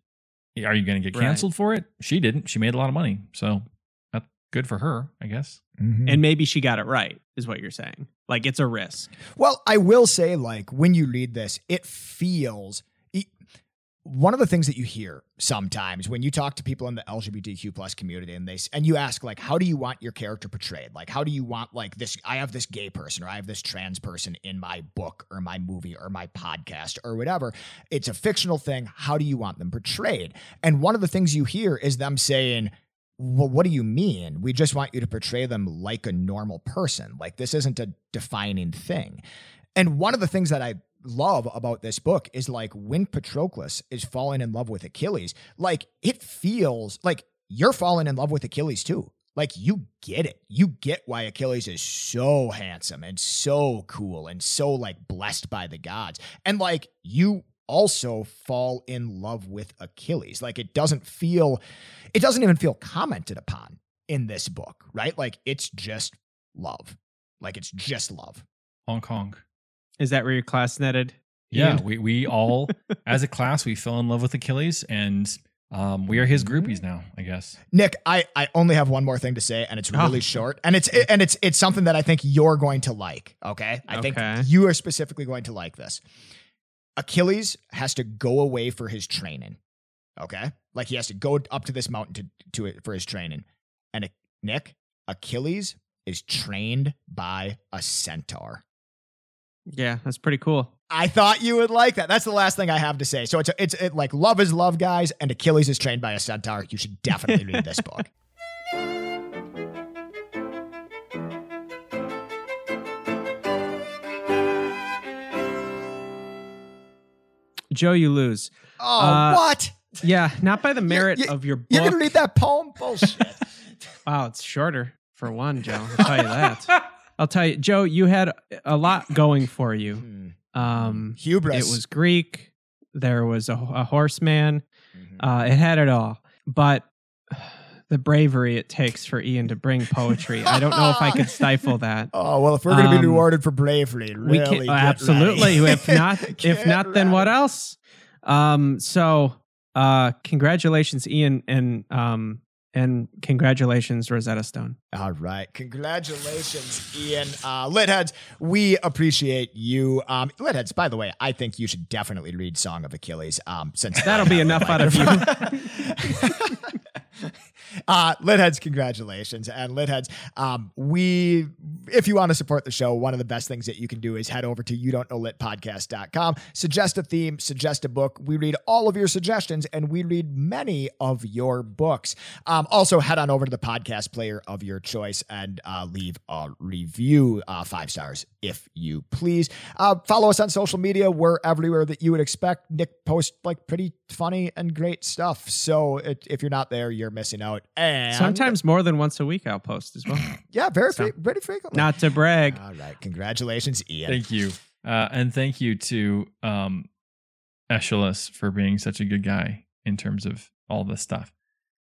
Are you going to get Right. canceled for it? She didn't. She made a lot of money, so that's good for her, I guess. Mhm. and maybe she got it right, is what you're saying. Like it's a risk. Well, I will say, like, when you read this, it feels. One of the things that you hear sometimes when you talk to people in the LGBTQ plus community and they and you ask like how do you want your character portrayed like how do you want like this I have this gay person or I have this trans person in my book or my movie or my podcast or whatever it's a fictional thing how do you want them portrayed and one of the things you hear is them saying well, what do you mean? We just want you to portray them like a normal person. Like this isn't a defining thing. And one of the things that I love about this book is like when Patroclus is falling in love with Achilles, like it feels like you're falling in love with Achilles too. Like you get it. You get why Achilles is so handsome and so cool and so like blessed by the gods. And like you also fall in love with Achilles. Like it doesn't feel it doesn't even feel commented upon in this book, right? Like it's just love. Like it's just love. Hong Kong. Is that where your class netted? Yeah, Ian? we we all as a class we fell in love with Achilles, and um, we are his groupies now. I guess. Nick, I, I only have one more thing to say, and it's really Oh. short, and it's and it's it's something that I think you're going to like. Okay, I think you are specifically going to like this. Achilles has to go away for his training. Okay, like he has to go up to this mountain to to it for his training, and uh, Nick Achilles is trained by a centaur. Yeah, that's pretty cool. I thought you would like that. That's the last thing I have to say. So it's it's it, like love is love, guys, and Achilles is trained by a centaur. You should definitely read this book. Joe, you lose. Oh, Uh, what? Yeah, not by the merit you- of your book. You're gonna read that poem? Bullshit. Wow, it's shorter for one, Joe. I'll tell you that. I'll tell you, Joe, you had a lot going for you. Hmm. Um, Hubris. it was Greek. There was a, a horseman. Mhm. Uh, it had it all. But the bravery it takes for Ian to bring poetry, I don't know if I could stifle that. oh well, if we're gonna be um, rewarded for bravery, we can get absolutely. ready. if not, if Get not, then what else? Um, so, uh, congratulations, Ian, and um, and congratulations, Rosetta Stone. All right. Congratulations, Ian. Uh, Litheads, we appreciate you. Um, Litheads, by the way, I think you should definitely read Song of Achilles. Um, since That'll be enough out of you. uh, Litheads, congratulations. And Litheads, um, we, if you want to support the show, one of the best things that you can do is head over to you don't know lit podcast.com, suggest a theme, suggest a book. We read all of your suggestions and we read many of your books. Um, also, head on over to the podcast player of your choice and uh, leave a review, uh, five stars if you please. Uh, follow us on social media. We're everywhere that you would expect. Nick posts like pretty funny and great stuff. So it, if you're not there, you're missing out. And Sometimes more than once a week, I'll post as well. yeah, very, So- fre- very frequently. Not to brag. All right, congratulations, Ian. Thank you, uh, and thank you to um, Aeschylus for being such a good guy in terms of all this stuff.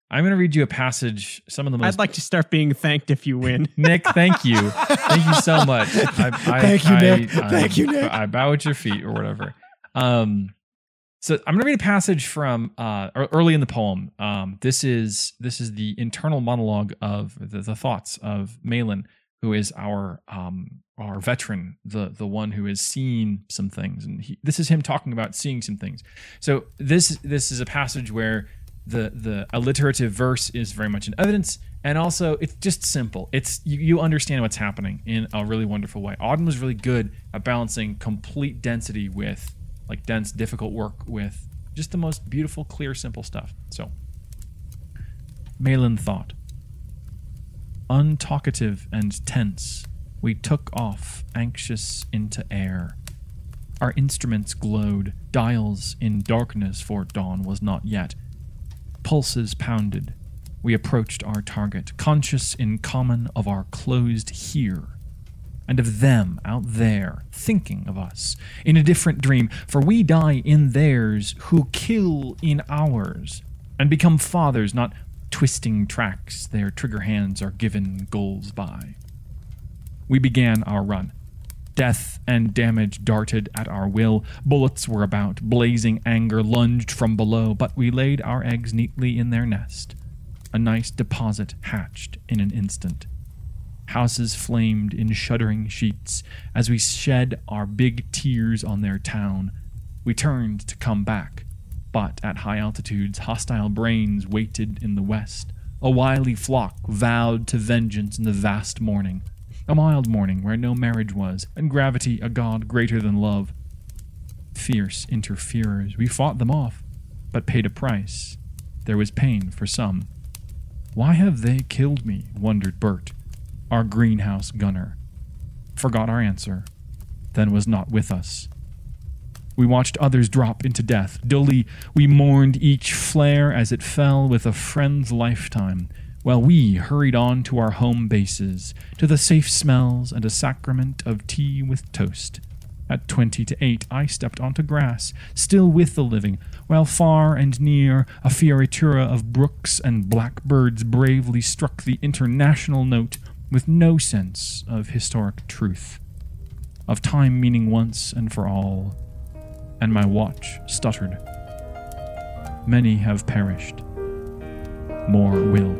I'm going to read you a passage. Some of the most I'd like to start being thanked if you win. Nick, thank you. Thank you so much. I, I, Thank you, I- Nick. I- Thank you, Nick. I bow at your feet or whatever. Um, so I'm going to read a passage from uh, early in the poem. Um, this is this is the internal monologue of the, the thoughts of Malin, who is our um, our veteran, the the one who has seen some things, and he, this is him talking about seeing some things. So this this is a passage where the the alliterative verse is very much in evidence and also it's just simple it's you, you understand what's happening in a really wonderful way auden was really good at balancing complete density with like dense difficult work with just the most beautiful clear simple stuff so malin thought untalkative and tense we took off anxious into air our instruments glowed dials in darkness for dawn was not yet Pulses pounded. We approached our target, conscious in common of our closed here. And of them out there thinking of us in a different dream, for we die in theirs who kill in ours and become fathers, not twisting tracks their trigger hands are given goals by. We began our run. Death and damage darted at our will. Bullets were about. Blazing anger lunged from below, but we laid our eggs neatly in their nest. A nice deposit hatched in an instant. Houses flamed in shuddering sheets as we shed our big tears on their town. We turned to come back, but at high altitudes, hostile brains waited in the west. A wily flock vowed to vengeance in the vast morning, a mild morning where no marriage was, and gravity a god greater than love. Fierce interferers, we fought them off, but paid a price. There was pain for some. Why have they killed me? wondered Bert our greenhouse gunner, forgot our answer, then was not with us. We watched others drop into death. Dully, we mourned each flare as it fell with a friend's lifetime, while we hurried on to our home bases, to the safe smells and a sacrament of tea with toast. At twenty to eight, I stepped onto grass, still with the living, while far and near a fioritura of brooks and blackbirds bravely struck the international note with no sense of historic truth, of time meaning once and for all, and my watch stuttered. Many have perished, more will.